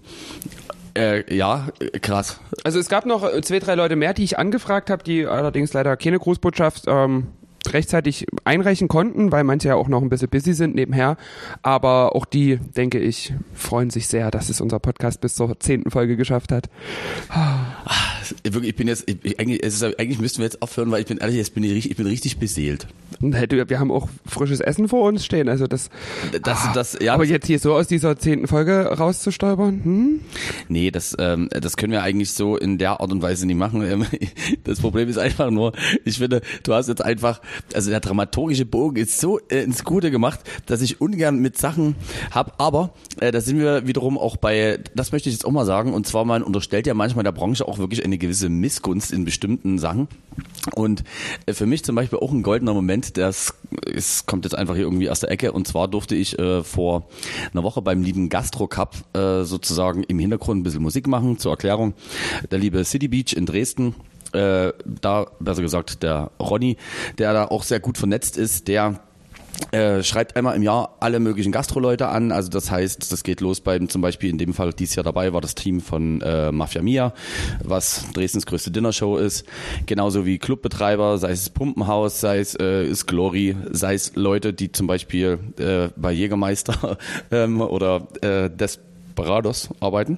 äh, ja, krass. Also es gab noch zwei, drei Leute mehr, die ich angefragt habe, die allerdings leider keine Grußbotschaft ähm, rechtzeitig einreichen konnten, weil manche ja auch noch ein bisschen busy sind nebenher. Aber auch die, denke ich, freuen sich sehr, dass es unser Podcast bis zur zehnten Folge geschafft hat. Wirklich, ich bin jetzt, ich, ich- eigentlich, ist, eigentlich müssten wir jetzt aufhören, weil ich bin ehrlich, jetzt bin ich, ich bin richtig beseelt. Wir haben auch frisches Essen vor uns stehen. Also das, Das, das, ja, aber jetzt hier so aus dieser zehnten Folge rauszustolpern, hm? Nee, das, ähm, das können wir eigentlich so in der Art und Weise nicht machen. Ähm, Das Problem ist einfach nur, ich finde, du hast jetzt einfach, also der dramaturgische Bogen ist so äh, ins Gute gemacht, dass ich ungern mit Sachen hab. Aber äh, da sind wir wiederum auch bei, das möchte ich jetzt auch mal sagen, und zwar man unterstellt ja manchmal der Branche auch wirklich eine gewisse Missgunst in bestimmten Sachen. Und äh, für mich zum Beispiel auch ein goldener Moment, das ist, kommt jetzt einfach hier irgendwie aus der Ecke. Und zwar durfte ich äh, vor einer Woche beim lieben Gastro Cup äh, sozusagen im Hintergrund ein bisschen Musik machen. Zur Erklärung, der liebe City Beach in Dresden, äh, da besser gesagt der Ronny, der da auch sehr gut vernetzt ist, der äh, schreibt einmal im Jahr alle möglichen Gastroleute an. Also das heißt, das geht los beim zum Beispiel in dem Fall dieses Jahr dabei war das Team von äh, Mafia Mia, was Dresdens größte Dinnershow ist. Genauso wie Clubbetreiber, sei es Pumpenhaus, sei es äh, ist Glory, sei es Leute, die zum Beispiel äh, bei Jägermeister ähm, oder äh, Desperados arbeiten.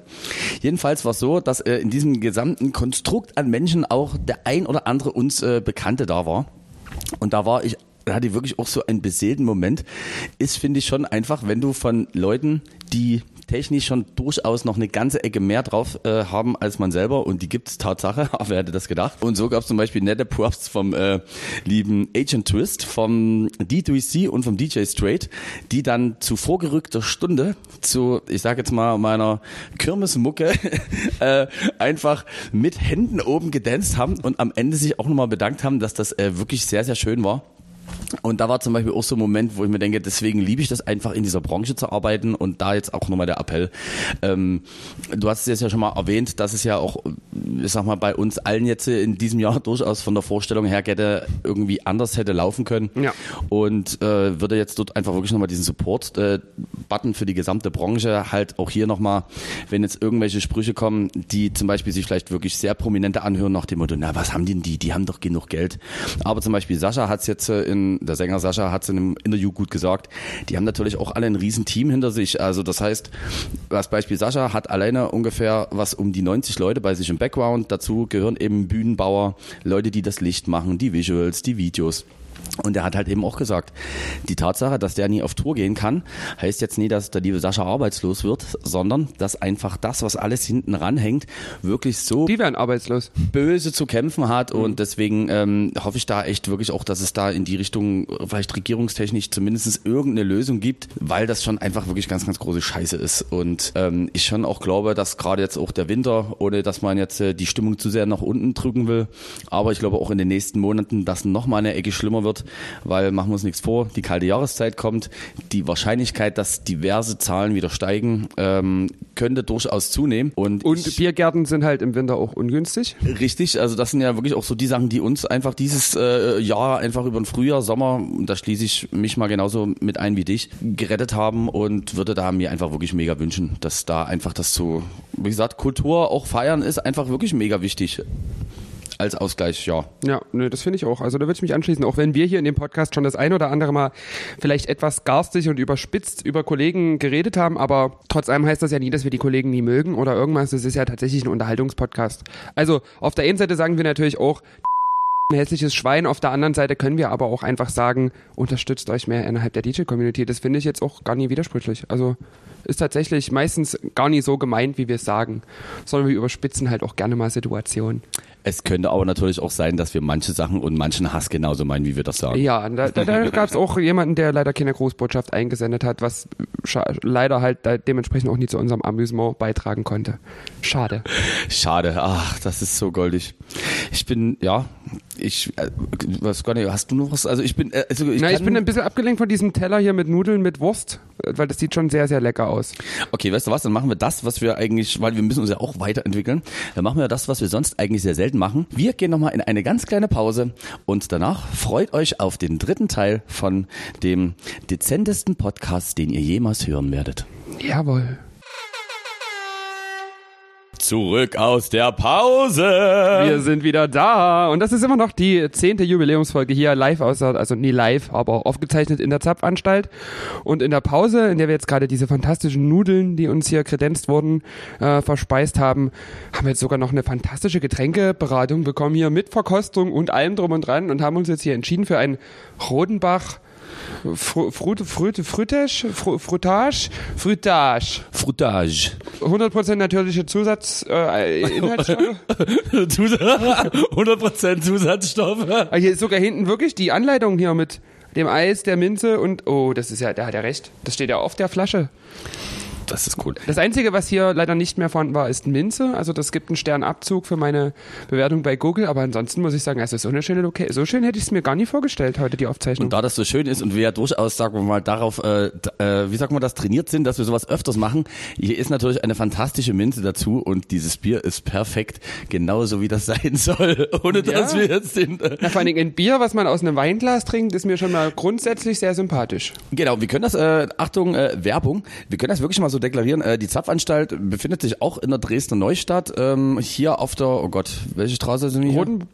Jedenfalls war es so, dass äh, in diesem gesamten Konstrukt an Menschen auch der ein oder andere uns äh, Bekannte da war. Und da war ich, da hatte ich wirklich auch so einen beseelten Moment. Ist, finde ich, schon einfach, wenn du von Leuten, die technisch schon durchaus noch eine ganze Ecke mehr drauf äh, haben als man selber und die gibt's Tatsache, aber wer hätte das gedacht? Und so gab's zum Beispiel nette Props vom äh, lieben Agent Twist, vom D3C und vom DJ Straight, die dann zu vorgerückter Stunde zu, ich sag jetzt mal, meiner Kirmesmucke äh, einfach mit Händen oben gedanzt haben und am Ende sich auch nochmal bedankt haben, dass das äh, wirklich sehr, sehr schön war. Und da war zum Beispiel auch so ein Moment, wo ich mir denke, deswegen liebe ich das einfach in dieser Branche zu arbeiten und da jetzt auch nochmal der Appell. Ähm, du hast es jetzt ja schon mal erwähnt, dass es ja auch, ich sag mal, bei uns allen jetzt in diesem Jahr durchaus von der Vorstellung her hätte irgendwie anders hätte laufen können. Ja. Und äh, würde jetzt dort einfach wirklich nochmal diesen Support-Button für die gesamte Branche halt auch hier nochmal, wenn jetzt irgendwelche Sprüche kommen, die zum Beispiel sich vielleicht wirklich sehr prominente anhören nach dem Motto, na was haben denn die, die haben doch genug Geld. Aber zum Beispiel Sascha hat es jetzt äh, in, der Sänger Sascha hat es in einem Interview gut gesagt, die haben natürlich auch alle ein riesen Team hinter sich. Also das heißt, das Beispiel Sascha hat alleine ungefähr was um die 90 Leute bei sich im Background. Dazu gehören eben Bühnenbauer, Leute, die das Licht machen, die Visuals, die Videos. Und er hat halt eben auch gesagt, die Tatsache, dass der nie auf Tour gehen kann, heißt jetzt nie, dass der liebe Sascha arbeitslos wird, sondern dass einfach das, was alles hinten ranhängt, wirklich so Die werden arbeitslos. böse zu kämpfen hat. Und deswegen ähm, hoffe ich da echt wirklich auch, dass es da in die Richtung vielleicht regierungstechnisch zumindest irgendeine Lösung gibt, weil das schon einfach wirklich ganz, ganz große Scheiße ist. Und ähm, ich schon auch glaube, dass gerade jetzt auch der Winter, ohne dass man jetzt äh, die Stimmung zu sehr nach unten drücken will, aber ich glaube auch in den nächsten Monaten, dass noch mal eine Ecke schlimmer wird, weil machen wir uns nichts vor, die kalte Jahreszeit kommt, die Wahrscheinlichkeit, dass diverse Zahlen wieder steigen, ähm, könnte durchaus zunehmen und, Und ich, Biergärten sind halt im Winter auch ungünstig. Richtig, also das sind ja wirklich auch so die Sachen, die uns einfach dieses äh, Jahr einfach über den Frühjahr, Sommer, da schließe ich mich mal genauso mit ein wie dich, gerettet haben und würde da mir einfach wirklich mega wünschen, dass da einfach das so, wie gesagt, Kultur auch feiern ist einfach wirklich mega wichtig. Als Ausgleich, ja. Ja, nö, das finde ich auch. Also da würde ich mich anschließen, auch wenn wir hier in dem Podcast schon das ein oder andere Mal vielleicht etwas garstig und überspitzt über Kollegen geredet haben, aber trotz allem heißt das ja nie, dass wir die Kollegen nie mögen oder irgendwas. Das ist ja tatsächlich ein Unterhaltungspodcast. Also auf der einen Seite sagen wir natürlich auch, ein hässliches Schwein. Auf der anderen Seite können wir aber auch einfach sagen, unterstützt euch mehr innerhalb der DJ-Community. Das finde ich jetzt auch gar nie widersprüchlich. Also ist tatsächlich meistens gar nicht so gemeint, wie wir es sagen, sondern wir überspitzen halt auch gerne mal Situationen. Es könnte aber natürlich auch sein, dass wir manche Sachen und manchen Hass genauso meinen, wie wir das sagen. Ja, da, da, da gab es auch jemanden, der leider keine Grußbotschaft eingesendet hat, was leider halt dementsprechend auch nie zu unserem Amüsement beitragen konnte. Schade. Schade, ach, das ist so goldig. Ich bin, ja, ich, äh, was gar nicht, hast du noch was? Also ich bin, äh, also ich, Na, ich bin ein bisschen abgelenkt von diesem Teller hier mit Nudeln mit Wurst, äh, weil das sieht schon sehr, sehr lecker aus. Okay, weißt du was, dann machen wir das, was wir eigentlich, weil wir müssen uns ja auch weiterentwickeln, dann machen wir das, was wir sonst eigentlich sehr selten machen. Wir gehen nochmal in eine ganz kleine Pause und danach freut euch auf den dritten Teil von dem dezentesten Podcast, den ihr jemals hören werdet. Jawohl. Zurück aus der Pause. Wir sind wieder da und das ist immer noch die zehnte Jubiläumsfolge hier live aus, also nie live, aber aufgezeichnet in der Zapfanstalt und in der Pause, in der wir jetzt gerade diese fantastischen Nudeln, die uns hier kredenzt wurden, äh, verspeist haben, haben wir jetzt sogar noch eine fantastische Getränkeberatung bekommen hier mit Verkostung und allem drum und dran und haben uns jetzt hier entschieden für ein Rodenbach Fru Frut, Frut, Frutage, Fru Frutage, Frutage. Frutage. 100% natürliche Zusatz, äh, Inhaltsstoffe. 100% Zusatzstoffe. Ah, hier ist sogar hinten wirklich die Anleitung hier mit dem Eis, der Minze und oh, das ist ja, da hat er recht. Das steht ja auf der Flasche. Das ist cool. Das Einzige, was hier leider nicht mehr vorhanden war, ist Minze. Also das gibt einen Sternabzug für meine Bewertung bei Google. Aber ansonsten muss ich sagen, also so eine schöne Location. So schön hätte ich es mir gar nie vorgestellt heute, die Aufzeichnung. Und da das so schön ist und wir ja durchaus, sagen wir mal, darauf, äh, äh, wie sagt man das, trainiert sind, dass wir sowas öfters machen, hier ist natürlich eine fantastische Minze dazu und dieses Bier ist perfekt, genauso wie das sein soll, ohne dass Ja. wir jetzt den... Äh, Na, vor allen Dingen ein Bier, was man aus einem Weinglas trinkt, ist mir schon mal grundsätzlich sehr sympathisch. Genau, wir können das, äh, Achtung, äh, Werbung, wir können das wirklich mal so deklarieren. Äh, die Zapfanstalt befindet sich auch in der Dresdner Neustadt, ähm, hier auf der, oh Gott, welche Straße sind wir hier? Roten,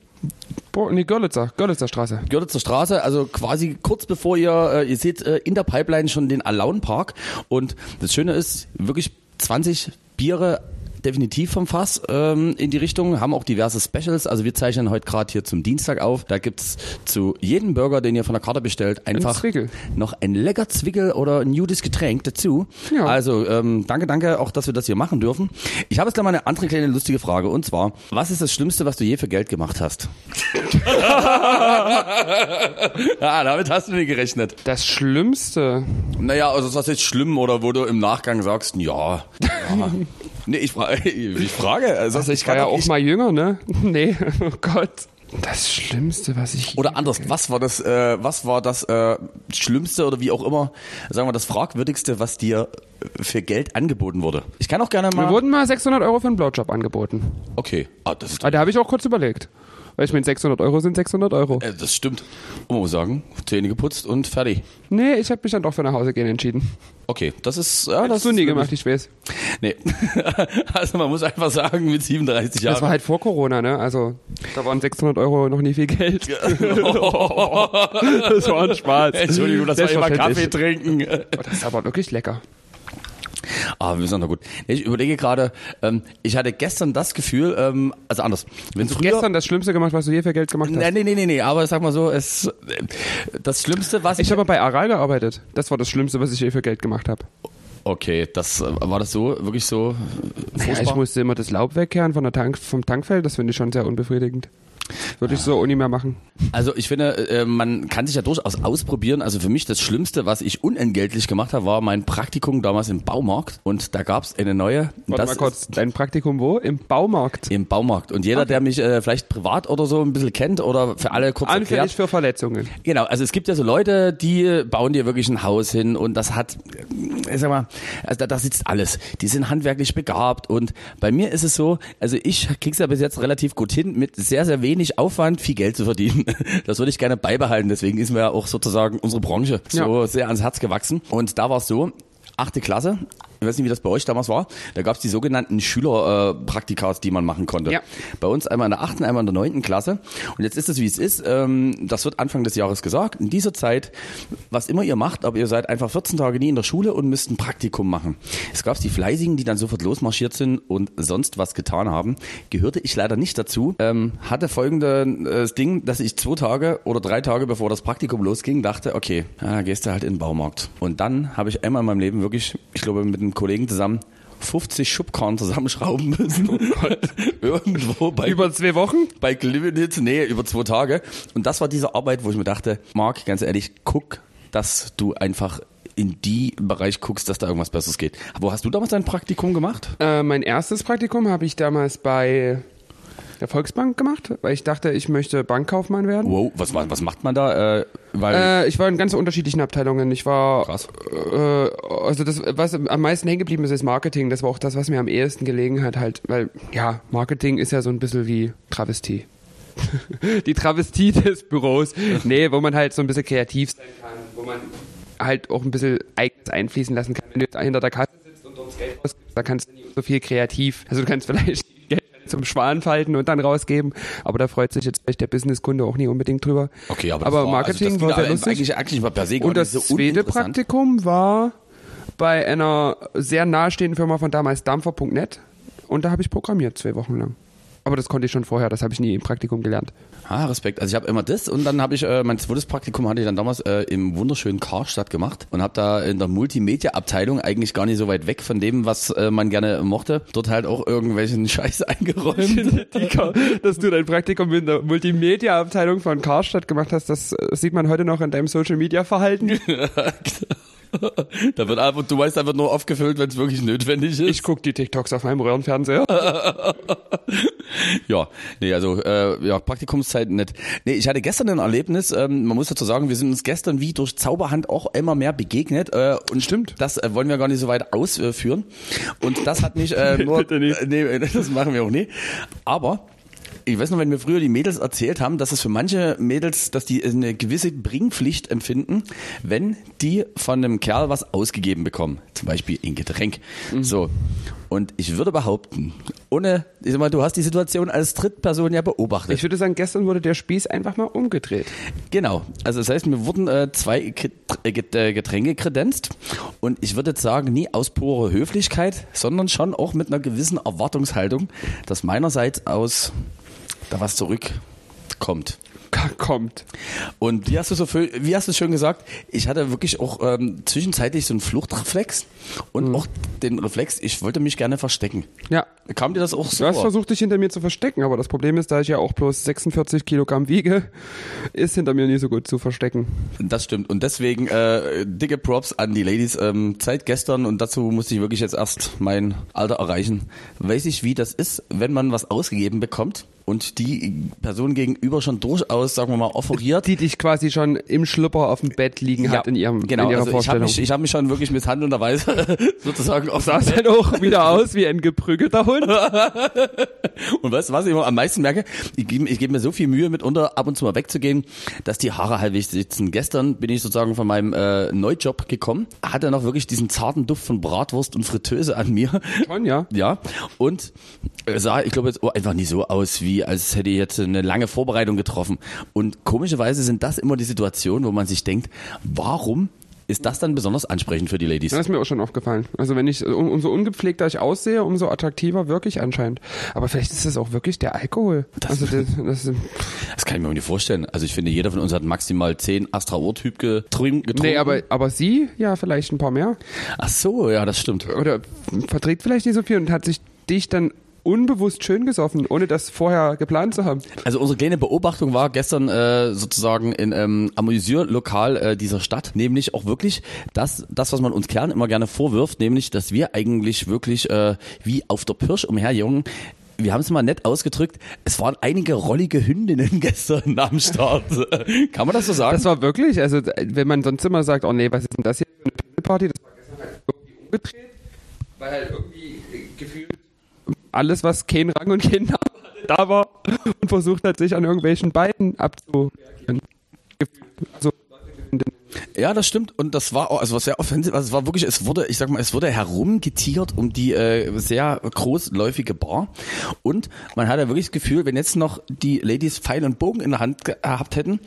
Bo nee, Görlitzer, Görlitzer Straße. Görlitzer Straße, also quasi kurz bevor ihr, äh, ihr seht äh, in der Pipeline schon den Alaun Park und das Schöne ist, wirklich 20 Biere definitiv vom Fass ähm, in die Richtung, haben auch diverse Specials, also wir zeichnen heute gerade hier zum Dienstag auf, da gibt's zu jedem Burger, den ihr von der Karte bestellt, einfach Zwickel. noch ein lecker Zwickel oder ein nudes Getränk dazu. Ja. Also ähm, danke, danke auch, dass wir das hier machen dürfen. Ich habe jetzt gleich mal eine andere kleine lustige Frage und zwar, was ist das Schlimmste, was du je für Geld gemacht hast? ah, damit hast du nicht gerechnet. Das Schlimmste. Naja, also ist das jetzt schlimm oder wo du im Nachgang sagst, ja. ja. nee, ich frage, ich frage. Also, Also ich war ja auch mal jünger, ne? Nee, oh Gott. Das Schlimmste, was ich. Oder anders, was war das, äh, was war das äh, Schlimmste oder wie auch immer, sagen wir das Fragwürdigste, was dir für Geld angeboten wurde? Ich kann auch gerne mal. Mir wurden mal 600 Euro für einen Blowjob angeboten. Okay, ah, das, ist, Aber da habe ich auch kurz überlegt. Weil ich meine, 600 Euro sind 600 Euro. äh, das stimmt. Und man muss sagen, Zähne geputzt und fertig. Nee, ich habe mich dann doch für nach Hause gehen entschieden. Okay, das ist. Ja, Das hast du nie gemacht, ich weiß. Nee. also man muss einfach sagen, mit 37 Jahren. Das war halt vor Corona, ne? Also, da waren 600 Euro noch nie viel Geld. das war ein Spaß. Entschuldigung, das war immer Kaffee trinken. Oh, das ist aber wirklich lecker. Ah, wir sind doch gut. Ich überlege gerade, ähm, ich hatte gestern das Gefühl, ähm, also anders. Wenn Du hast früher, gestern das Schlimmste gemacht, was du je für Geld gemacht hast. Nee, nee, nee, nee, aber sag mal so, es, äh, das Schlimmste, was ich, Ich habe bei Aral gearbeitet. Das war das Schlimmste, was ich je für Geld gemacht habe. okay, das, äh, war das so, wirklich so äh, Ja, furchtbar? ich musste immer das Laub wegkehren von der Tank, vom Tankfeld. Das finde ich schon sehr unbefriedigend. Würde ich so nie mehr machen. Also ich finde, äh, man kann sich ja durchaus ausprobieren. Also für mich das Schlimmste, was ich unentgeltlich gemacht habe, war mein Praktikum damals im Baumarkt. Und da gab's eine neue. Warte das mal kurz, dein Praktikum wo? Im Baumarkt. Im Baumarkt. Und jeder, der mich äh, vielleicht privat oder so ein bisschen kennt oder für alle kurz Anfällig erklärt. für Verletzungen. Genau, also es gibt ja so Leute, die bauen dir wirklich ein Haus hin und das hat, ich sag mal, also da, da sitzt alles. Die sind handwerklich begabt und bei mir ist es so, also ich krieg's ja bis jetzt relativ gut hin, mit sehr, sehr wenig Aufwand viel Geld zu verdienen. Das würde ich gerne beibehalten, deswegen ist mir ja auch sozusagen unsere Branche so Ja. sehr ans Herz gewachsen. Und da war es so, achte Klasse, ich weiß nicht, wie das bei euch damals war, da gab es die sogenannten Schülerpraktikas, äh, die man machen konnte. Ja. Bei uns einmal in der achten, einmal in der neunten Klasse. Und jetzt ist es, wie es ist. Ähm, das wird Anfang des Jahres gesagt. In dieser Zeit, was immer ihr macht, aber ihr seid einfach 14 Tage nie in der Schule und müsst ein Praktikum machen. Es gab die Fleißigen, die dann sofort losmarschiert sind und sonst was getan haben. Gehörte ich leider nicht dazu. Ähm, hatte folgendes Ding, dass ich zwei Tage oder drei Tage bevor das Praktikum losging, dachte, okay, ja, gehst du halt in den Baumarkt. Und dann habe ich einmal in meinem Leben wirklich, ich glaube, mit einem Kollegen zusammen 50 Schubkarren zusammenschrauben müssen. Irgendwo bei Über zwei Wochen? bei Glivenitz, nee, über zwei Tage. Und das war diese Arbeit, wo ich mir dachte, Marc, ganz ehrlich, guck, dass du einfach in die Bereich guckst, dass da irgendwas Besseres geht. Wo hast du damals dein Praktikum gemacht? Äh, mein erstes Praktikum habe ich damals bei der Volksbank gemacht, weil ich dachte, ich möchte Bankkaufmann werden. Wow, was, was, macht man da? Äh, weil, Äh, ich war in ganz unterschiedlichen Abteilungen. Ich war, Krass. äh, also das, was am meisten hängen geblieben ist, ist Marketing. Das war auch das, was mir am ehesten gelegen hat, halt, weil, ja, Marketing ist ja so ein bisschen wie Travestie. Die Travestie des Büros. Nee, wo man halt so ein bisschen kreativ sein kann, wo man halt auch ein bisschen eigenes einfließen lassen kann. Wenn du hinter der Kasse sitzt und dort das Geld ausgibst, da kannst du nicht so viel kreativ. Also du kannst vielleicht Geld zum Schwan falten und dann rausgeben, aber da freut sich jetzt vielleicht der Businesskunde auch nie unbedingt drüber. okay, aber, aber war, Marketing also war sehr lustig. Eigentlich, eigentlich war per se Und das nicht so zweite. Praktikum war bei einer sehr nahestehenden Firma von damals Dampfer.net und da habe ich programmiert zwei Wochen lang. Aber das konnte ich schon vorher, das habe ich nie im Praktikum gelernt. Ah, Respekt. Also ich habe immer das und dann habe ich, äh, mein zweites Praktikum hatte ich dann damals äh, im wunderschönen Karstadt gemacht und habe da in der Multimedia-Abteilung eigentlich gar nicht so weit weg von dem, was äh, man gerne mochte, dort halt auch irgendwelchen Scheiß eingeräumt. Dass du dein Praktikum in der Multimedia-Abteilung von Karstadt gemacht hast, das äh, sieht man heute noch in deinem Social-Media-Verhalten. da wird einfach, du weißt einfach nur aufgefüllt, wenn es wirklich notwendig ist. Ich gucke die TikToks auf meinem Röhrenfernseher. Ja, nee, also äh, ja, Praktikumszeit nett. Nee, ich hatte gestern ein Erlebnis, ähm, man muss dazu sagen, wir sind uns gestern wie durch Zauberhand auch immer mehr begegnet. Äh, und Stimmt. Das äh, wollen wir gar nicht so weit ausführen. Und das hat mich äh, nur... Bitte nicht. Nee, das machen wir auch nie. Aber... Ich weiß noch, wenn mir früher die Mädels erzählt haben, dass es für manche Mädels, dass die eine gewisse Bringpflicht empfinden, wenn die von einem Kerl was ausgegeben bekommen. Zum Beispiel ein Getränk. So. Und ich würde behaupten, ohne, ich sag mal, du hast die Situation als Drittperson ja beobachtet. Ich würde sagen, gestern wurde der Spieß einfach mal umgedreht. Genau. Also das heißt, mir wurden äh, zwei Get- äh, äh, Getränke kredenzt und ich würde jetzt sagen, nie aus purer Höflichkeit, sondern schon auch mit einer gewissen Erwartungshaltung, dass meinerseits aus da was zurückkommt. Kommt. Und wie hast du so viel, wie hast du schön gesagt, ich hatte wirklich auch ähm, zwischenzeitlich so einen Fluchtreflex und auch den Reflex, ich wollte mich gerne verstecken. Ja. Kam dir das auch so? Du hast versucht, dich hinter mir zu verstecken, aber das Problem ist, da ich ja auch bloß 46 Kilogramm wiege, ist hinter mir nie so gut zu verstecken. Das stimmt. Und deswegen äh, dicke Props an die Ladies. Ähm, seit gestern, und dazu musste ich wirklich jetzt erst mein Alter erreichen, weiß ich, wie das ist, wenn man was ausgegeben bekommt und die Person gegenüber schon durchaus, sagen wir mal, offeriert. Die dich quasi schon im Schlupper auf dem Bett liegen hat in ihrem genau, in ihrer also ich habe Vorstellung. mich, ich hab mich schon wirklich misshandelnderweise sozusagen auf sah dann auch wieder aus wie ein geprügelter Hund. Und weißt du, was ich immer am meisten merke? Ich gebe ich geb mir so viel Mühe mitunter, ab und zu mal wegzugehen, dass die Haare halbwegs sitzen. Gestern bin ich sozusagen von meinem äh, Neujob gekommen, hatte noch wirklich diesen zarten Duft von Bratwurst und Fritteuse an mir. Schon, ja. Ja. Und äh, sah, ich glaube, jetzt oh, einfach nicht so aus, wie als hätte ich jetzt eine lange Vorbereitung getroffen. Und komischerweise sind das immer die Situationen, wo man sich denkt, warum ist das dann besonders ansprechend für die Ladies? Das ist mir auch schon aufgefallen. Also wenn ich, um, umso ungepflegter ich aussehe, umso attraktiver wirklich anscheinend. Aber vielleicht ist es auch wirklich der Alkohol. also das, das, Das kann ich mir auch nicht vorstellen. Also ich finde, jeder von uns hat maximal 10 Astra-Ohr-Typ getrunken. nee, aber, aber sie, ja, vielleicht ein paar mehr. Ach so, ja, das stimmt. Oder verträgt vielleicht nicht so viel und hat sich dich dann unbewusst schön gesoffen, ohne das vorher geplant zu haben. Also unsere kleine Beobachtung war gestern äh, sozusagen in ähm, Amüsierlokal äh, dieser Stadt, nämlich auch wirklich das, das, was man uns Kerlen immer gerne vorwirft, nämlich, dass wir eigentlich wirklich äh, wie auf der Pirsch umherjungen, wir haben es mal nett ausgedrückt, es waren einige rollige Hündinnen gestern am Start. Kann man das so sagen? Das war wirklich, also wenn man sonst immer sagt, oh nee, was ist denn das hier für eine Pinkelparty, das war gestern halt irgendwie umgedreht, weil halt irgendwie äh, gefühlt alles, was kein Rang und kein Name hatte, da war und versucht hat, sich an irgendwelchen Beinen abzureagieren. Also, Ja, das stimmt. Und das war auch, also was sehr offensiv, also es war wirklich, es wurde, ich sag mal, es wurde herumgetiert um die äh, sehr großläufige Bar. Und man hat ja wirklich das Gefühl, wenn jetzt noch die Ladies Pfeil und Bogen in der Hand gehabt hätten,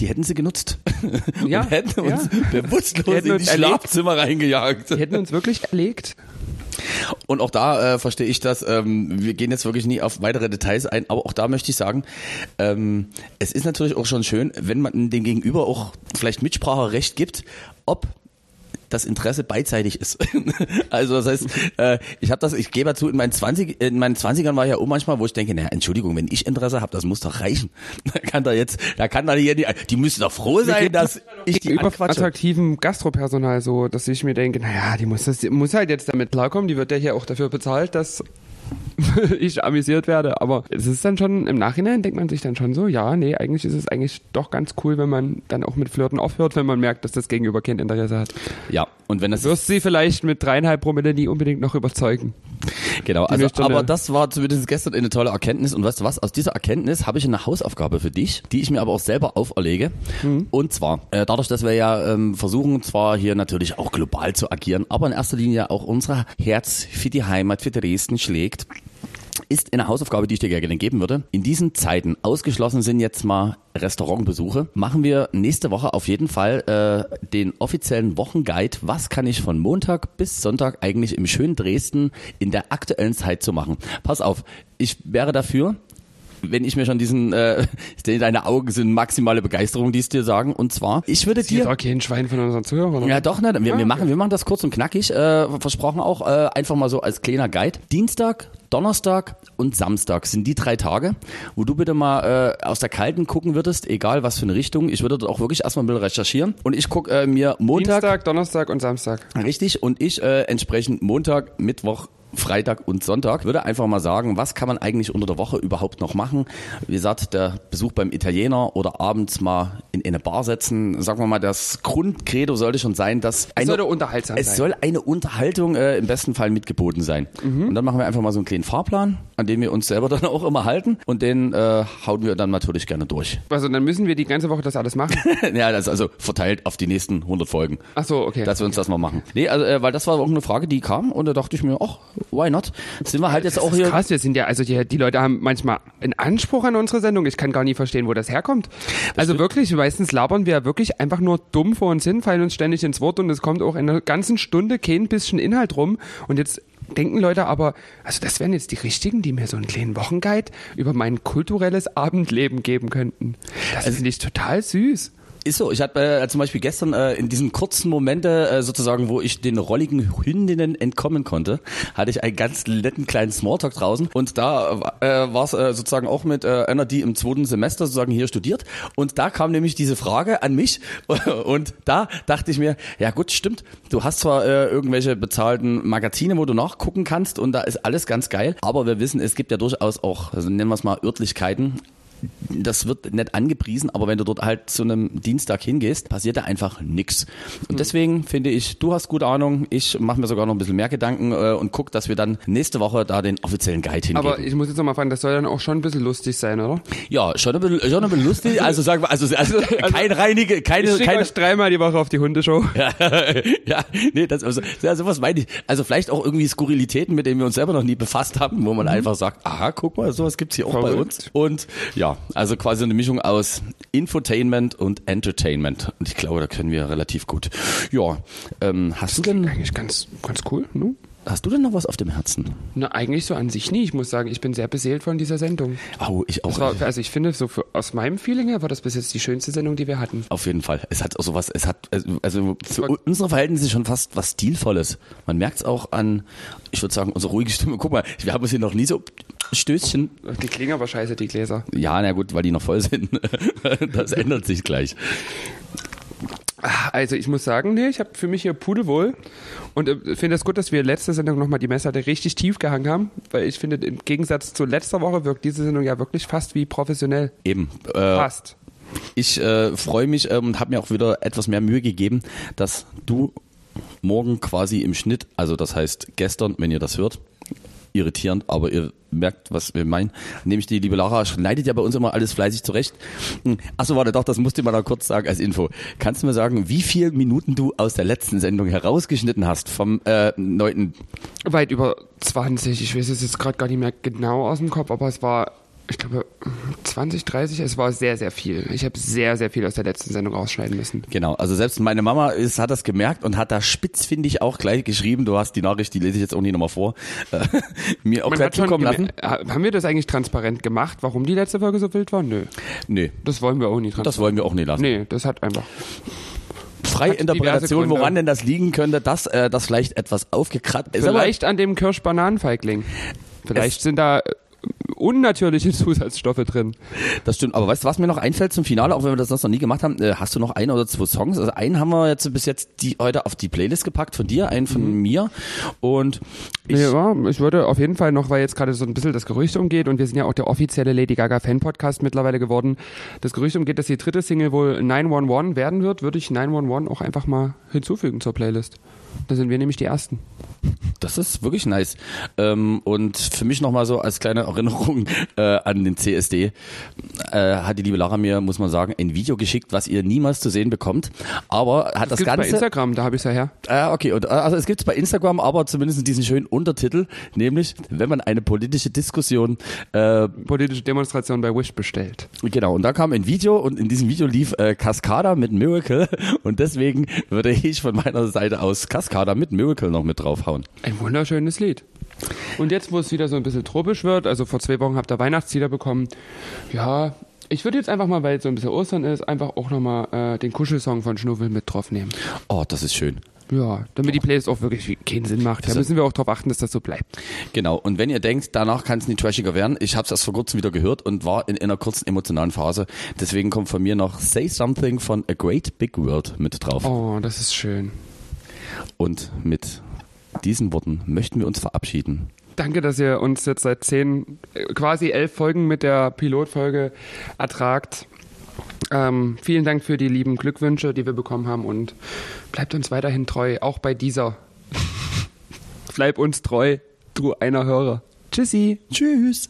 die hätten sie genutzt. Ja, und hätten uns ja. bewusstlos hätten in die. Schlafzimmer reingejagt. die hätten uns wirklich erlegt. Und auch da äh, verstehe ich das. Ähm, wir gehen jetzt wirklich nie auf weitere Details ein, aber auch da möchte ich sagen, ähm, es ist natürlich auch schon schön, wenn man dem Gegenüber auch vielleicht Mitspracherecht gibt, ob das Interesse beidseitig ist. also das heißt, äh, ich habe das, ich gebe dazu, in meinen 20, in meinen 20ern war ja auch manchmal, wo ich denke, naja, Entschuldigung, wenn ich Interesse habe, das muss doch reichen. Da kann da jetzt, da kann da hier die, die müssen doch froh sein, dass ich die Über attraktiven Gastropersonal so, dass ich mir denke, naja, die muss, das, die muss halt jetzt damit klarkommen, die wird ja hier auch dafür bezahlt, dass ich amüsiert werde. Aber es ist dann schon, im Nachhinein denkt man sich dann schon so, ja, nee, eigentlich ist es eigentlich doch ganz cool, wenn man dann auch mit Flirten aufhört, wenn man merkt, dass das Gegenüber kein Interesse hat. Ja, und wenn das Du wirst sie vielleicht mit dreieinhalb Promille nie unbedingt noch überzeugen. Genau, also, aber das war zumindest gestern eine tolle Erkenntnis. Und weißt du was? Aus dieser Erkenntnis habe ich eine Hausaufgabe für dich, die ich mir aber auch selber auferlege. Und zwar, äh, dadurch, dass wir ja ähm, versuchen, zwar hier natürlich auch global zu agieren, aber in erster Linie auch unser Herz für die Heimat, für Dresden schlägt, ist eine Hausaufgabe, die ich dir gerne geben würde. In diesen Zeiten, ausgeschlossen sind jetzt mal Restaurantbesuche, machen wir nächste Woche auf jeden Fall äh, den offiziellen Wochenguide. Was kann ich von Montag bis Sonntag eigentlich im schönen Dresden in der aktuellen Zeit zu machen? Pass auf, ich wäre dafür, wenn ich mir schon diesen, äh, deine Augen sind maximale Begeisterung, die es dir sagen. Und zwar, ich würde Die dir... doch kein Schwein von unseren Zuhörern. Ja, doch, ne? Wir, Ah, wir, machen, okay. wir machen das kurz und knackig, äh, versprochen auch, äh, einfach mal so als kleiner Guide. Dienstag, Donnerstag und Samstag sind die drei Tage, wo du bitte mal äh, aus der Kalten gucken würdest, egal was für eine Richtung. Ich würde dort auch wirklich erstmal ein bisschen recherchieren. Und ich gucke äh, mir Montag, Dienstag, Donnerstag und Samstag. richtig, und ich äh, entsprechend Montag, Mittwoch, Freitag und Sonntag. Würde einfach mal sagen, was kann man eigentlich unter der Woche überhaupt noch machen? Wie gesagt, der Besuch beim Italiener oder abends mal in eine Bar setzen. Sagen wir mal, das Grundcredo sollte schon sein, dass Es eine, sollte unterhaltsam es sein. soll eine Unterhaltung äh, im besten Fall mitgeboten sein. Mhm. Und dann machen wir einfach mal so einen kleinen Fahrplan, an dem wir uns selber dann auch immer halten. Und den äh, hauen wir dann natürlich gerne durch. Also dann müssen wir die ganze Woche das alles machen. ja, das ist also verteilt auf die nächsten 100 Folgen. Ach so, okay. Dass wir uns das mal machen. Nee, also, äh, weil das war auch eine Frage, die kam und da dachte ich mir, ach, why not? Sind wir halt jetzt auch Das ist hier. krass, wir sind ja, also die, die Leute haben manchmal einen Anspruch an unsere Sendung. Ich kann gar nicht verstehen, wo das herkommt. also wirklich, meistens labern wir wirklich einfach nur dumm vor uns hin, fallen uns ständig ins Wort und es kommt auch in einer ganzen Stunde kein bisschen Inhalt rum. Und jetzt denken Leute aber, also das wären jetzt die richtigen, die mir so einen kleinen Wochenguide über mein kulturelles Abendleben geben könnten. Das finde ich total süß. Ist so. Ich hatte äh, zum Beispiel gestern äh, in diesen kurzen Momente äh, sozusagen, wo ich den rolligen Hündinnen entkommen konnte, hatte ich einen ganz netten kleinen Smalltalk draußen. Und da äh, war es äh, sozusagen auch mit äh, einer, die im zweiten Semester sozusagen hier studiert. Und da kam nämlich diese Frage an mich. Und da dachte ich mir, ja gut, stimmt, du hast zwar äh, irgendwelche bezahlten Magazine, wo du nachgucken kannst und da ist alles ganz geil, aber wir wissen, es gibt ja durchaus auch, also nennen wir es mal Örtlichkeiten, das wird nicht angepriesen, aber wenn du dort halt zu einem Dienstag hingehst, passiert da einfach nix. Und deswegen finde ich, du hast gute Ahnung, ich mache mir sogar noch ein bisschen mehr Gedanken äh, und guck, dass wir dann nächste Woche da den offiziellen Guide hingeben. Aber ich muss jetzt noch mal fragen, das soll dann auch schon ein bisschen lustig sein, oder? ja, schon ein bisschen, schon ein bisschen lustig. Also sagen wir, also, also, kein reinige, keine, Ich keine, euch dreimal die Woche auf die Hundeshow. ja, ja, nee, das, also, ja, sowas meine ich. Also vielleicht auch irgendwie Skurrilitäten, mit denen wir uns selber noch nie befasst haben, wo man einfach sagt, aha, guck mal, sowas gibt's hier auch bei Verrückt. uns. Und ja, also quasi eine Mischung aus Infotainment und Entertainment. Und ich glaube, da können wir relativ gut. Ja, ähm, hast du denn, Eigentlich ganz, ganz cool, ne? Hast du denn noch was auf dem Herzen? Na, eigentlich so an sich nie. Ich muss sagen, ich bin sehr beseelt von dieser Sendung. Oh, ich auch. War, also ich finde, so für, aus meinem Feeling her war das bis jetzt die schönste Sendung, die wir hatten. Auf jeden Fall. Es hat auch sowas, es hat, also- also für war- unsere Verhältnisse schon fast was Stilvolles. Man merkt es auch an, ich würde sagen, unsere ruhige Stimme. Guck mal, wir haben uns hier noch nie so Stößchen. Die klingen aber scheiße, die Gläser. Ja, na gut, weil die noch voll sind. Das ändert sich gleich. Also ich muss sagen, nee, ich habe für mich hier pudelwohl und äh, finde es gut, dass wir letzte Sendung nochmal die Messlatte richtig tief gehangen haben, weil ich finde, im Gegensatz zu letzter Woche wirkt diese Sendung ja wirklich fast wie professionell. Eben. Äh, Fast. ich äh, freue mich ähm, und habe mir auch wieder etwas mehr Mühe gegeben, dass du morgen quasi im Schnitt, also das heißt gestern, wenn ihr das hört, irritierend, aber ihr merkt, was wir meinen. Nämlich die liebe Lara schneidet ja bei uns immer alles fleißig zurecht. Hm, Achso, warte doch, das musste ich mal noch kurz sagen als Info. Kannst du mir sagen, wie viele Minuten du aus der letzten Sendung herausgeschnitten hast vom äh, neunten? Weit über 20, ich weiß es jetzt gerade gar nicht mehr genau aus dem Kopf, aber es war, ich glaube, 20, 30, es war sehr, sehr viel. Ich habe sehr, sehr viel aus der letzten Sendung rausschneiden müssen. Genau, also selbst meine Mama ist, hat das gemerkt und hat da spitzfindig auch gleich geschrieben. Du hast die Nachricht, die lese ich jetzt auch nicht nochmal vor, äh, mir auch Man gleich hat schon zukommen lassen. gemer- Haben wir das eigentlich transparent gemacht, warum die letzte Folge so wild war? Nö. Nee, Das wollen wir auch nicht transparent. das wollen wir auch nicht lassen. Nee, das hat einfach. Freie Interpretation, woran denn das liegen könnte, dass äh, das vielleicht etwas aufgekratzt ist. Vielleicht an dem Kirsch-Bananen-Feigling. Vielleicht sind da äh, unnatürliche Zusatzstoffe drin. Das stimmt, aber weißt du, was mir noch einfällt zum Finale, auch wenn wir das noch nie gemacht haben, äh, hast du noch ein oder zwei Songs? Also einen haben wir jetzt bis jetzt die heute auf die Playlist gepackt von dir, einen von mir und ich, ja, ich würde auf jeden Fall noch, weil jetzt gerade so ein bisschen das Gerücht umgeht und wir sind ja auch der offizielle Lady Gaga Fan-Podcast mittlerweile geworden, das Gerücht umgeht, dass die dritte Single wohl 911 werden wird, würde ich 911 auch einfach mal hinzufügen zur Playlist. Da sind wir nämlich die Ersten. das ist wirklich nice. Ähm, und für mich nochmal so als kleine Erinnerung äh, an den CSD, äh, hat die liebe Lara mir, muss man sagen, ein Video geschickt, was ihr niemals zu sehen bekommt. Aber hat das, bei Ganze... Instagram, da habe ich es ja her. Ah, okay. Und, äh, also es gibt bei Instagram aber zumindest diesen schönen Untertitel, nämlich wenn man eine politische Diskussion äh, Politische Demonstration bei Wish bestellt. Genau, und da kam ein Video und in diesem Video lief äh, Cascada mit Miracle und deswegen würde ich von meiner Seite aus Cascada mit Miracle noch mit draufhauen. Ein wunderschönes Lied. Und jetzt, wo es wieder so ein bisschen tropisch wird, also vor zwei Wochen habt ihr Weihnachtslieder bekommen, ja, ich würde jetzt einfach mal, weil es so ein bisschen Ostern ist, einfach auch nochmal äh, den Kuschelsong von Schnuffel mit drauf nehmen. Oh, das ist schön. Ja, damit die Playlist auch wirklich keinen Sinn macht. Da Also- müssen wir auch darauf achten, dass das so bleibt. Genau, und wenn ihr denkt, danach kann es nicht trashiger werden, ich habe es erst vor kurzem wieder gehört und war in, einer kurzen emotionalen Phase. Deswegen kommt von mir noch Say Something von A Great Big World mit drauf. Oh, das ist schön. Und mit diesen Worten möchten wir uns verabschieden. Danke, dass ihr uns jetzt seit zehn, äh, quasi elf Folgen mit der Pilotfolge ertragt. Ähm, vielen Dank für die lieben Glückwünsche, die wir bekommen haben und bleibt uns weiterhin treu, auch bei dieser. Bleib uns treu, du einer Hörer. Tschüssi. Tschüss.